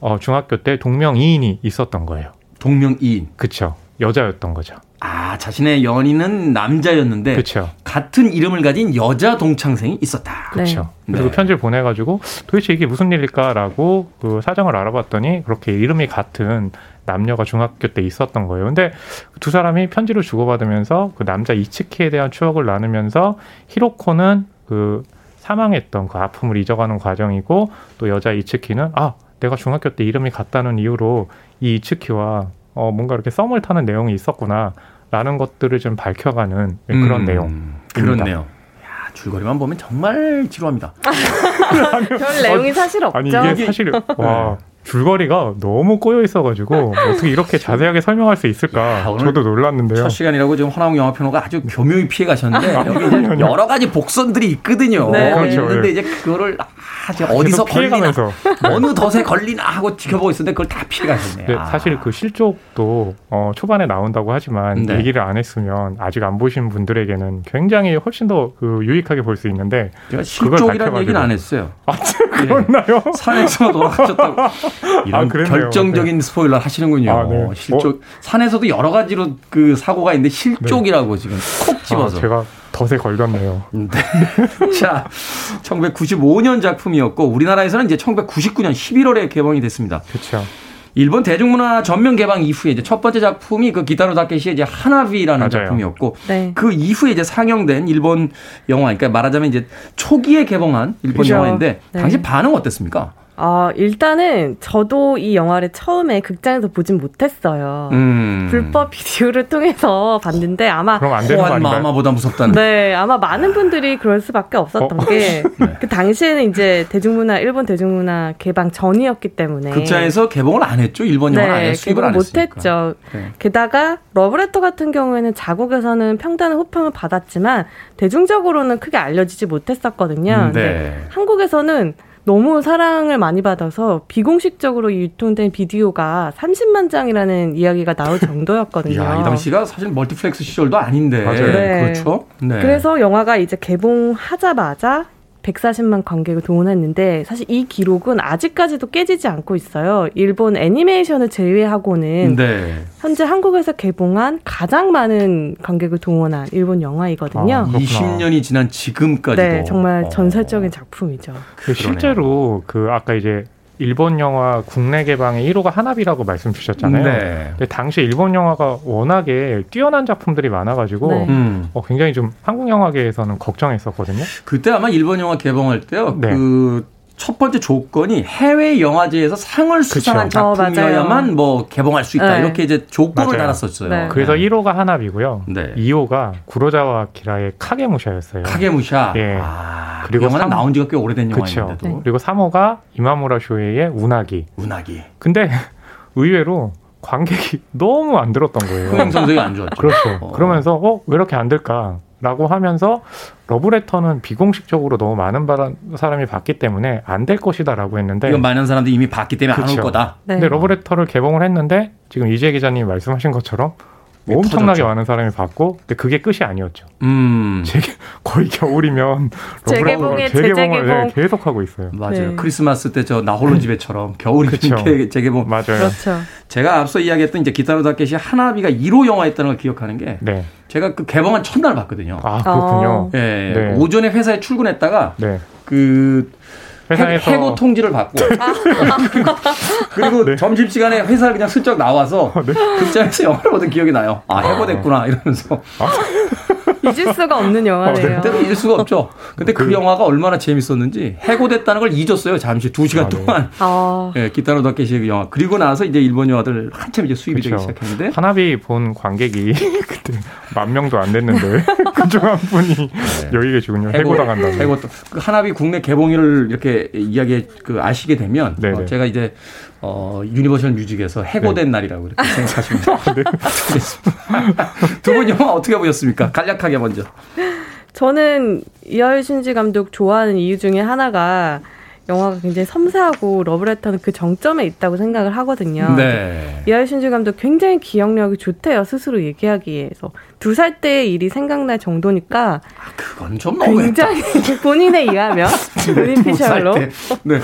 어, 중학교 때 동명 이인이 있었던 거예요. 동명 이인. 그쵸. 여자였던 거죠. 아, 자신의 연인은 남자였는데 그쵸. 같은 이름을 가진 여자 동창생이 있었다. 그렇죠. 네. 그래서 그 편지를 보내가지고 도대체 이게 무슨 일일까라고 그 사정을 알아봤더니 그렇게 이름이 같은 남녀가 중학교 때 있었던 거예요. 근데 두 사람이 편지를 주고받으면서 그 남자 이츠키에 대한 추억을 나누면서 히로코는 그 사망했던 그 아픔을 잊어가는 과정이고 또 여자 이츠키는 아 내가 중학교 때 이름이 같다는 이유로 이 이츠키와 어 뭔가 이렇게 썸을 타는 내용이 있었구나. 라는 것들을 좀 밝혀가는 그런 음, 내용. 그렇네요. 야, 줄거리만 보면 정말 지루합니다. *laughs* 별 내용이 사실 없죠. 아니 이게 사실 *laughs* 와 줄거리가 너무 꼬여 있어가지고 어떻게 이렇게 자세하게 설명할 수 있을까 야, 저도 놀랐는데요. 첫 시간이라고 지금 허나웅 영화 평론가 아주 교묘히 피해 가셨는데 여기 이제 여러 가지 복선들이 있거든요. 네. 그렇죠. 있는데 예. 이제 그거를 아, 제가 어디서 계속 걸리나 피해가면서 어느 덫에 걸리나 하고 지켜보고 있었는데 그걸 다 피해 가셨네요. 네, 사실 그 실족도 어, 초반에 나온다고 하지만 네. 얘기를 안 했으면 아직 안 보신 분들에게는 굉장히 훨씬 더 그 유익하게 볼 수 있는데 실족이라는. 얘기는 안 했어요. 아 그렇나요? 산에서 돌아가셨다고 이런 아. 결정적인 스포일러 하시는군요. 아, 네. 실족 산에서도 여러 가지로 그 사고가 있는데 실족이라고 지금 콕 아, 집어서. 제가 덫에 걸렸네요. 네. *laughs* 자, 1995년 작품이었고 우리나라에서는 이제 1999년 11월에 개봉이 됐습니다. 그렇죠. 일본 대중문화 전면 개방 이후에 이제 첫 번째 작품이 그 기타로 다케시의 이제 하나비라는 맞아요. 작품이었고 네. 그 이후에 이제 상영된 일본 영화, 그러니까 말하자면 이제 초기에 개봉한 일본 그죠. 영화인데 네. 당시 반응 어땠습니까? 아, 일단은 저도 이 영화를 처음에 극장에서 보진 못했어요. 음. 불법 비디오를 통해서 봤는데 아마 그럼 안 되는 거 호환 아닌가요? 마마보다 무섭다는. 네, 아마 많은 분들이 그럴 수밖에 없었던 어? 게 *laughs* 그 당시에는 이제 대중문화 일본 대중문화 개방 전이었기 때문에 극장에서 개봉을 안 했죠. 일본 영화 네, 수입을 개봉 안. 못했죠. 네. 게다가 러브레터 같은 경우에는 자국에서는 평단의 호평을 받았지만 대중적으로는 크게 알려지지 못했었거든요. 음, 근데 네. 한국에서는 너무 사랑을 많이 받아서 비공식적으로 유통된 비디오가 30만 장이라는 이야기가 나올 *laughs* 정도였거든요. 야, 이 당시가 사실 멀티플렉스 시절도 아닌데. 맞아요. 네. 그렇죠. 네. 그래서 영화가 이제 개봉하자마자 140만 관객을 동원했는데 사실 이 기록은 아직까지도 깨지지 않고 있어요. 일본 애니메이션을 제외하고는 네. 현재 한국에서 개봉한 가장 많은 관객을 동원한 일본 영화이거든요. 아, 그렇구나. 20년이 지난 지금까지도. 네, 정말 어. 전설적인 작품이죠. 그 실제로 그 아까 이제 일본 영화 국내 개방의 1호가 하나비라고 말씀 주셨잖아요. 네. 근데 당시 일본 영화가 워낙에 뛰어난 작품들이 많아가지고 네. 음. 어, 굉장히 좀 한국 영화계에서는 걱정했었거든요. 그때 아마 일본 영화 개봉할 때요. 네. 그 첫 번째 조건이 해외 영화제에서 상을 수상한. 어, 작품이어야만 맞아요. 뭐 개봉할 수 있다. 네. 이렇게 이제 조건을 맞아요. 달았었어요. 네. 그래서 1호가 하나비고요. 네. 2호가 구로자와 키라의 카게무샤였어요. 카게무샤. 예. 아, 그리고 그리고 영화는 삼- 나온 지가 꽤 오래된 그렇죠. 영화인데도. 그리고 3호가 이마무라 쇼헤이의 운하기. 운하기. 근데 의외로 관객이 너무 안 들었던 거예요. 흥행 성적이 안 좋았죠. 그렇죠. 어. 그러면서 어 왜 이렇게 안 될까 라고 하면서 러브레터는 비공식적으로 너무 많은 바- 사람이 봤기 때문에 안 될 것이다라고 했는데 이건 많은 사람들이 이미 봤기 때문에 안올 그렇죠. 거다. 네. 근데 러브레터를 개봉을 했는데 지금 이재 기자님 말씀하신 것처럼 네, 엄청나게 터졌죠. 많은 사람이 봤고 근데 그게 끝이 아니었죠. 음. *laughs* 재, 거의 겨울이면 재개봉에 재개봉을 재재개봉. 네, 계속 하고 있어요. 맞아요. 네. 크리스마스 때 저 나홀로 집에처럼 겨울이 그쵸. 이렇게 재개봉. 맞아요. 그렇죠. 제가 앞서 이야기했던 이제 기타노 다케시 하나비가 1호 영화였다는 걸 기억하는 게 네. 제가 그 개봉한 첫날 봤거든요. 아 그렇군요. 어. 예, 네. 오전에 회사에 출근했다가 네. 그 회사에서 해, 고 통지를 받고 *laughs* 그리고 네. 점심 시간에 회사를 그냥 슬쩍 나와서 네. 극장에서 영화를 보던 기억이 나요. 아 해고됐구나 이러면서 잊을 수가 없는 영화네요. 그때로 잊을 수가 없죠. 근데 그, 그- 영화가 얼마나 재밌었는지 해고됐다는 걸 잊었어요. 잠시 두 시간 아, 네. 동안. 아, 예, 기타노 다케시의 그 영화. 그리고 나서 이제 일본 영화들 한참 이제 수입이 되기 그쵸. 시작했는데 하나비 본 관객이 *laughs* 그때 만 명도 안 됐는데 *laughs* 그중 한 분이 여기 계시군요. 해고당한다고. 해고 그 하나비 국내 개봉일을 이렇게 이야기 그 아시게 되면 네네. 어, 제가 이제 어 유니버셜 뮤직에서 해고된 네. 날이라고 이렇게 생각하시면 되겠습니다. 두분 영화 어떻게 보셨습니까? 간략하게 먼저. 저는 이와이 슌지 감독 좋아하는 이유 중에 하나가 영화가 굉장히 섬세하고 러브레터는 그 정점에 있다고 생각을 하거든요. 네. 이와이 슌지 감독 굉장히 기억력이 좋대요. 스스로 얘기하기에서. 두 살 때의 일이 생각날 정도니까 그건 좀. 굉장히 *laughs* 본인에 의하면 *laughs* 본인 피셜로 때. 네.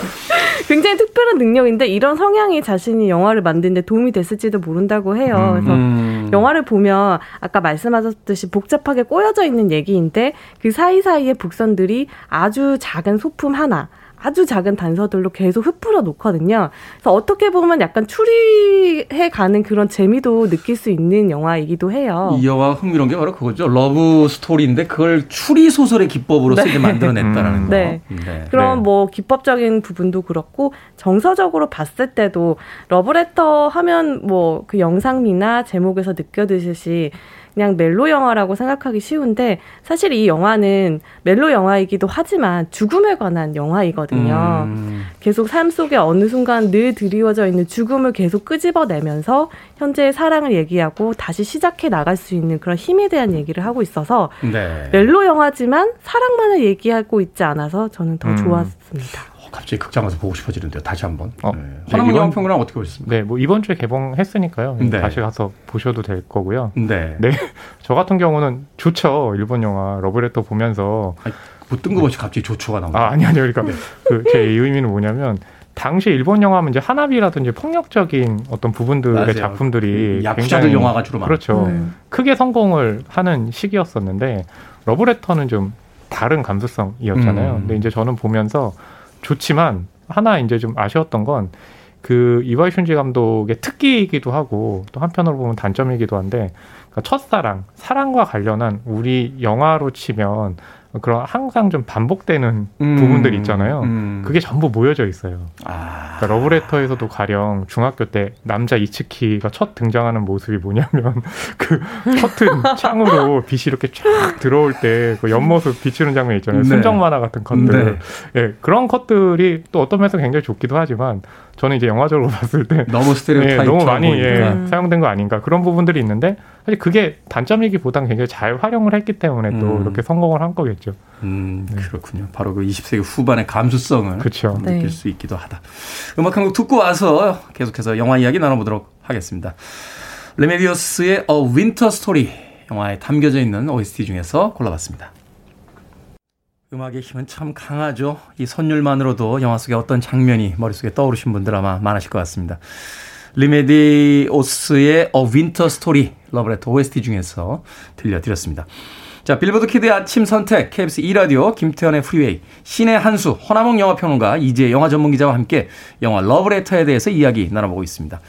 굉장히 특별한 능력인데 이런 성향이 자신이 영화를 만드는데 도움이 됐을지도 모른다고 해요. 그래서 음. 음. 영화를 보면 아까 말씀하셨듯이 복잡하게 꼬여져 있는 얘기인데 그 사이사이의 복선들이 아주 작은 소품 하나 아주 작은 단서들로 계속 흩뿌려 놓거든요. 그래서 어떻게 보면 약간 추리해 가는 그런 재미도 느낄 수 있는 영화이기도 해요. 이 영화 흥미로운 게 바로 그거죠. 러브 스토리인데 그걸 추리 소설의 기법으로서 네. 이제 만들어냈다라는 음. 거. 네. 네. 그럼 네. 뭐 기법적인 부분도 그렇고 정서적으로 봤을 때도 러브레터 하면 뭐 그 영상미나 제목에서 느껴지듯이 그냥 멜로 영화라고 생각하기 쉬운데 사실 이 영화는 멜로 영화이기도 하지만 죽음에 관한 영화이거든요. 음. 계속 삶 속에 어느 순간 늘 드리워져 있는 죽음을 계속 끄집어내면서 현재의 사랑을 얘기하고 다시 시작해 나갈 수 있는 그런 힘에 대한 얘기를 하고 있어서 네. 멜로 영화지만 사랑만을 얘기하고 있지 않아서 저는 더 음. 좋았습니다. 갑자기 극장 가서 보고 싶어지는데요. 다시 한번. 어. 네. 허남문 네, 영평론은 어떻게 보셨습니까? 네, 뭐 이번 주에 개봉했으니까요. 네. 다시 가서 보셔도 될 거고요. 네. 네. *laughs* 저 같은 경우는 좋죠. 일본 영화 러브레터 보면서 아니, 뭐 뜬금없이 갑자기 조초가 나오고. 아, 아니 아니요. 그러니까 네. 그제 의미는 뭐냐면 당시 일본 영화면 이제 하나비라든지 폭력적인 어떤 부분들의 맞아요. 작품들이 그 약자들 영화가 주로 많죠. 그렇죠. 음. 크게 성공을 하는 시기였었는데 러브레터는 좀 다른 감수성이었잖아요. 음. 근데 이제 저는 보면서 좋지만 하나 이제 좀 아쉬웠던 건 그 이와이 슌지 감독의 특기이기도 하고 또 한편으로 보면 단점이기도 한데 그러니까 첫사랑 사랑과 관련한 우리 영화로 치면 그런 항상 좀 반복되는 음, 부분들이 있잖아요. 음. 그게 전부 모여져 있어요. 아. 그러니까 러브레터에서도 가령 중학교 때 남자 이츠키가 첫 등장하는 모습이 뭐냐면 *laughs* 그 커튼 창으로 빛이 이렇게 쫙 들어올 때 그 옆모습 비치는 장면 있잖아요. 네. 순정 만화 같은 컷들. 네. 예, 그런 컷들이 또 어떤 면에서 굉장히 좋기도 하지만 저는 이제 영화적으로 *laughs* 봤을 때 너무 스테레오타입 예, 너무 많이 예, 사용된 거 아닌가 그런 부분들이 있는데 사실 그게 단점이기보다는 굉장히 잘 활용을 했기 때문에 또 음. 이렇게 성공을 한 거겠죠. 음, 네. 그렇군요. 바로 그 20세기 후반의 감수성을 그렇죠. 느낄 네. 수 있기도 하다. 음악 한 곡 듣고 와서 계속해서 영화 이야기 나눠보도록 하겠습니다. 레메디오스의 A Winter Story 영화에 담겨져 있는 OST 중에서 골라봤습니다. 음악의 힘은 참 강하죠. 이 선율만으로도 영화 속의 어떤 장면이 머릿속에 떠오르신 분들 아마 많으실 것 같습니다. 리메디오스의 A Winter Story 러브레터 OST 중에서 들려드렸습니다. 자, 빌보드 키드의 아침 선택, KBS 2라디오, 김태훈의 프리웨이, 신의 한수, 허남웅 영화평론가, 이제 영화 전문기자와 함께 영화 러브레터에 대해서 이야기 나눠보고 있습니다.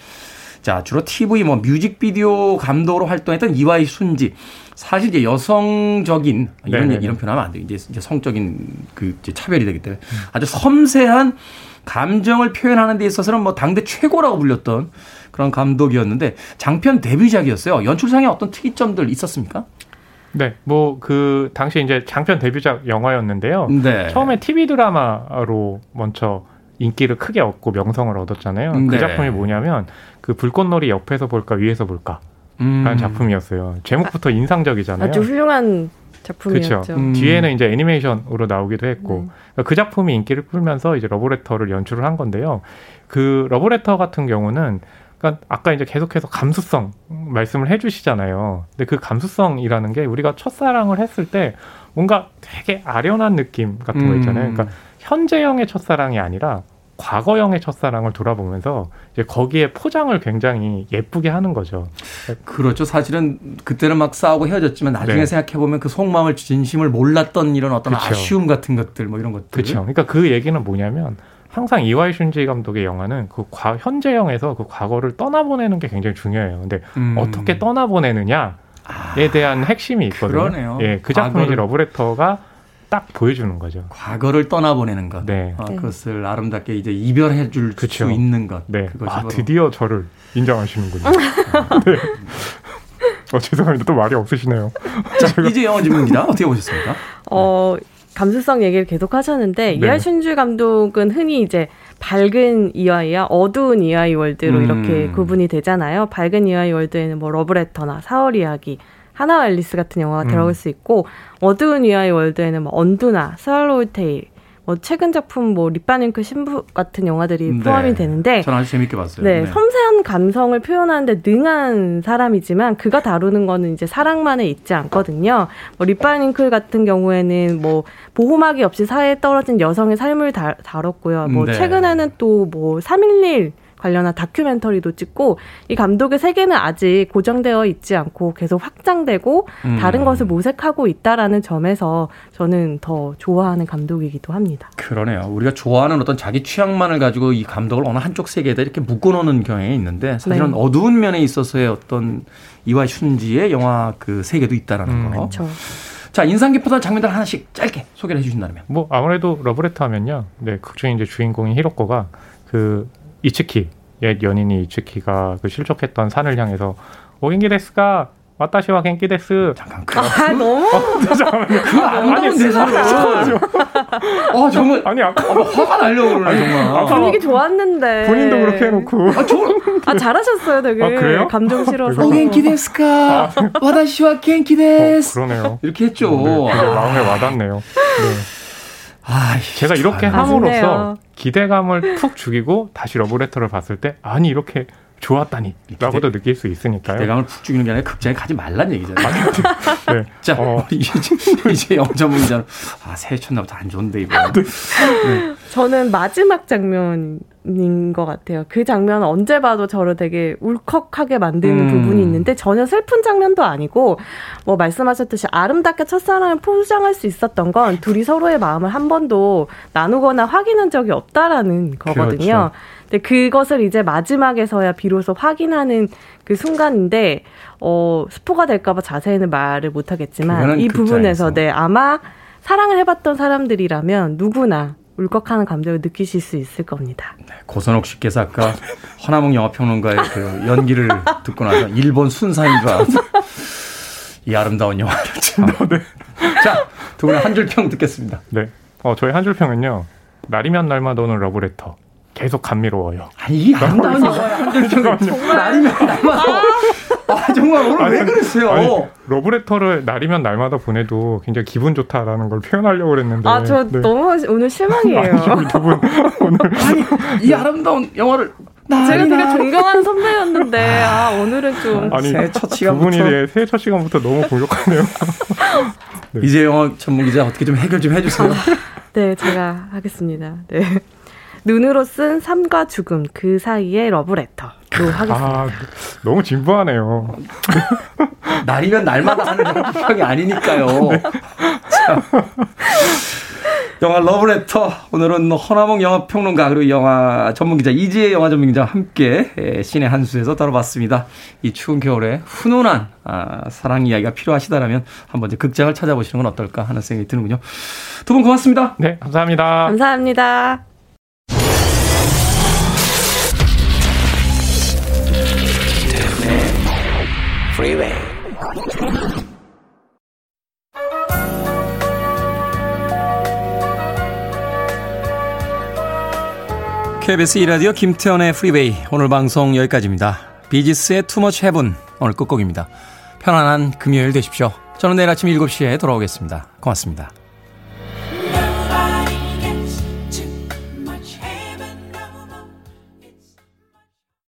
자, 주로 TV, 뭐, 뮤직비디오 감독으로 활동했던 이와이 슌지. 사실 이제 여성적인, 이런, 얘기, 이런 표현 하면 안 돼요. 이제, 이제 성적인 그 이제 차별이 되기 때문에 아주 섬세한 감정을 표현하는 데 있어서는 뭐 당대 최고라고 불렸던 그런 감독이었는데 장편 데뷔작이었어요. 연출상에 어떤 특이점들 있었습니까? 네, 뭐 그 당시 이제 장편 데뷔작 영화였는데요. 네. 처음에 TV 드라마로 먼저 인기를 크게 얻고 명성을 얻었잖아요. 그 네. 그 작품이 뭐냐면 그 불꽃놀이 옆에서 볼까 위에서 볼까 라는 음. 작품이었어요. 제목부터 인상적이잖아요. 아주 훌륭한 작품이었죠. 그렇죠. 음. 뒤에는 이제 애니메이션으로 나오기도 했고 네. 그러니까 그 작품이 인기를 끌면서 이제 러브레터를 연출을 한 건데요. 그 러브레터 같은 경우는 그러니까 아까 이제 계속해서 감수성 말씀을 해주시잖아요. 근데 그 감수성이라는 게 우리가 첫사랑을 했을 때 뭔가 되게 아련한 느낌 같은 거 있잖아요. 그러니까 음. 현재형의 첫사랑이 아니라 과거형의 첫사랑을 돌아보면서 이제 거기에 포장을 굉장히 예쁘게 하는 거죠. 그렇죠. 사실은 그때는 막 싸우고 헤어졌지만 나중에 네. 생각해 보면 그 속마음을 진심을 몰랐던 이런 어떤 그쵸. 아쉬움 같은 것들 뭐 이런 것들. 그렇죠. 그러니까 그 얘기는 뭐냐면 항상 이와이 슌지 감독의 영화는 그 과, 현재형에서 그 과거를 떠나보내는 게 굉장히 중요해요. 근데 음. 어떻게 떠나보내느냐에 아, 대한 핵심이 있거든요. 그러네요. 예, 그 작품이 과거를... 러브레터가 딱 보여주는 거죠. 과거를 떠나보내는 것. 네. 아, 그것을 아름답게 이제 이별해 줄 수 있는 것. 네. 그것이 아, 드디어 저를 인정하시는군요. *laughs* 네. 어, 죄송합니다. 또 말이 없으시네요. 자, *laughs* 제가... 이제 영화 질문입니다. 어떻게 보셨습니까? 어, 감수성 얘기를 계속 하셨는데 네. 이와이 슌지 감독은 흔히 이제 밝은 이와이와 어두운 이와이 월드로 음. 이렇게 구분이 되잖아요. 밝은 이와이 월드에는 뭐 러브레터나 사월 이야기, 하나와 앨리스 같은 영화가 음. 들어갈 수 있고 어두운 이와이 월드에는 뭐 Undo나 Swallowtail 뭐 최근 작품 뭐 립반윙클 신부 같은 영화들이 네. 포함이 되는데 저는 아주 재밌게 봤어요. 네, 네, 섬세한 감성을 표현하는데 능한 사람이지만 그가 다루는 거는 이제 사랑만에 있지 않거든요. 뭐 립바닝크 같은 경우에는 뭐 보호막이 없이 사회에 떨어진 여성의 삶을 다, 다뤘고요. 뭐 네. 최근에는 또 뭐 311 관련한 다큐멘터리도 찍고 이 감독의 세계는 아직 고정되어 있지 않고 계속 확장되고 음. 다른 것을 모색하고 있다라는 점에서 저는 더 좋아하는 감독이기도 합니다. 그러네요. 우리가 좋아하는 어떤 자기 취향만을 가지고 이 감독을 어느 한쪽 세계에다 이렇게 묶어놓는 경향이 있는데 사실은 네. 어두운 면에 있어서의 어떤 이와이 슌지의 영화 그 세계도 있다라는 음. 거. 그렇죠. 자, 인상 깊었던 장면들 하나씩 짧게 소개를 해주신다면. 뭐 아무래도 러브레터 하면요. 네, 극중 이제 주인공인 히로코가 그 이츠키 옛 연인이 이츠키가 그 실족했던 산을 향해서 お元気ですか 私は元気です. 잠깐. 그, 아, 너무. 어, 잠깐만요. 그안 나온 대사를. 아, 정말. 아니, 아까. 아, 화가 나려고 그러네, 정말. 분위기 좋았는데. 본인도 그렇게 해놓고. 아, 저. 아, 잘하셨어요, 되게. 아, 그래요? 감정 실어서. 오, 겐키 데스까. 와타시와 겐키 데스. 어, 그러네요. 이렇게 했죠. 네, 마음에 와닿네요. 네. 아, 제가 이렇게 함으로써 기대감을 푹 죽이고 다시 러브레터를 봤을 때 아니 이렇게 좋았다니 라고도 느낄 수 있으니까요. 기대감을 푹 죽이는 게 아니라 극장에 가지 말란 얘기잖아요. *laughs* 네. 자, 어. *laughs* 이제, 이제 영점 문제는 아, 새해 첫날부터 안 좋은데, 이거. 네. *laughs* 저는 마지막 장면인 것 같아요. 그 장면 언제 봐도 저를 되게 울컥하게 만드는 음. 부분이 있는데 전혀 슬픈 장면도 아니고 뭐 말씀하셨듯이 아름답게 첫사랑을 포장할 수 있었던 건 둘이 서로의 마음을 한 번도 나누거나 확인한 적이 없다라는 거거든요. 그렇죠. 근데 그것을 이제 마지막에서야 비로소 확인하는 그 순간인데 어 스포가 될까봐 자세히는 말을 못하겠지만 이 부분에서 네 아마 사랑을 해봤던 사람들이라면 누구나 울컥하는 감정을 느끼실 수 있을 겁니다. 네, 고선옥 씨께서 아까 *laughs* 허나몽 영화평론가의 그 연기를 듣고 나서 일본 순사인 줄 알았어. 이 아름다운 영화를 참. 네. 자, 두 분의 한 줄 평 듣겠습니다. 네. 어, 저희 한 줄 평은요. 날이면 날마다 오는 러브레터. 계속 감미로워요. 아, 이게 아름다운 영화야. 한줄평 정말 *laughs* 날이면 날마다. 아, 정말 오늘 아니, 왜 그랬어요? 아니, 러브레터를 날이면 날마다 보내도 굉장히 기분 좋다라는 걸 표현하려고 그랬는데. 아, 저 네. 너무 오늘 실망이에요. 아니, 두분 오늘. *laughs* 아니, 이 아름다운 영화를 제가 되게 존경하는 선배였는데 아 오늘은 좀 아니 첫 시간부터 두 분이 새해 첫 시간부터 너무 공격하네요. 네. 이제 영화 전문 기자 어떻게 좀 해결 좀 해주세요. 아, *laughs* 네 제가 하겠습니다. 네. 눈으로 쓴 삶과 죽음 그 사이의 러브레터로 하겠습니다. 아, 너무 진부하네요. *laughs* 날이면 날마다 하는 평이 아니니까요. *laughs* 네. 영화 러브레터 오늘은 허나몽 영화 평론가 그리고 영화 전문 기자 이지혜 영화 전문 기자와 함께 신의 한수에서 다뤄봤습니다. 이 추운 겨울에 훈훈한 아, 사랑 이야기가 필요하시다라면 한번 이제 극장을 찾아보시는 건 어떨까 하는 생각이 드는군요. 두 분 고맙습니다. 네, 감사합니다. 감사합니다. Freeway. KBS 이라디오 김태훈의 프리웨이 오늘 방송 여기까지입니다. 비지스의 Too Much Heaven 오늘 끝곡입니다. 편안한 금요일 되십시오. 저는 내일 아침 7시에 돌아오겠습니다. 고맙습니다.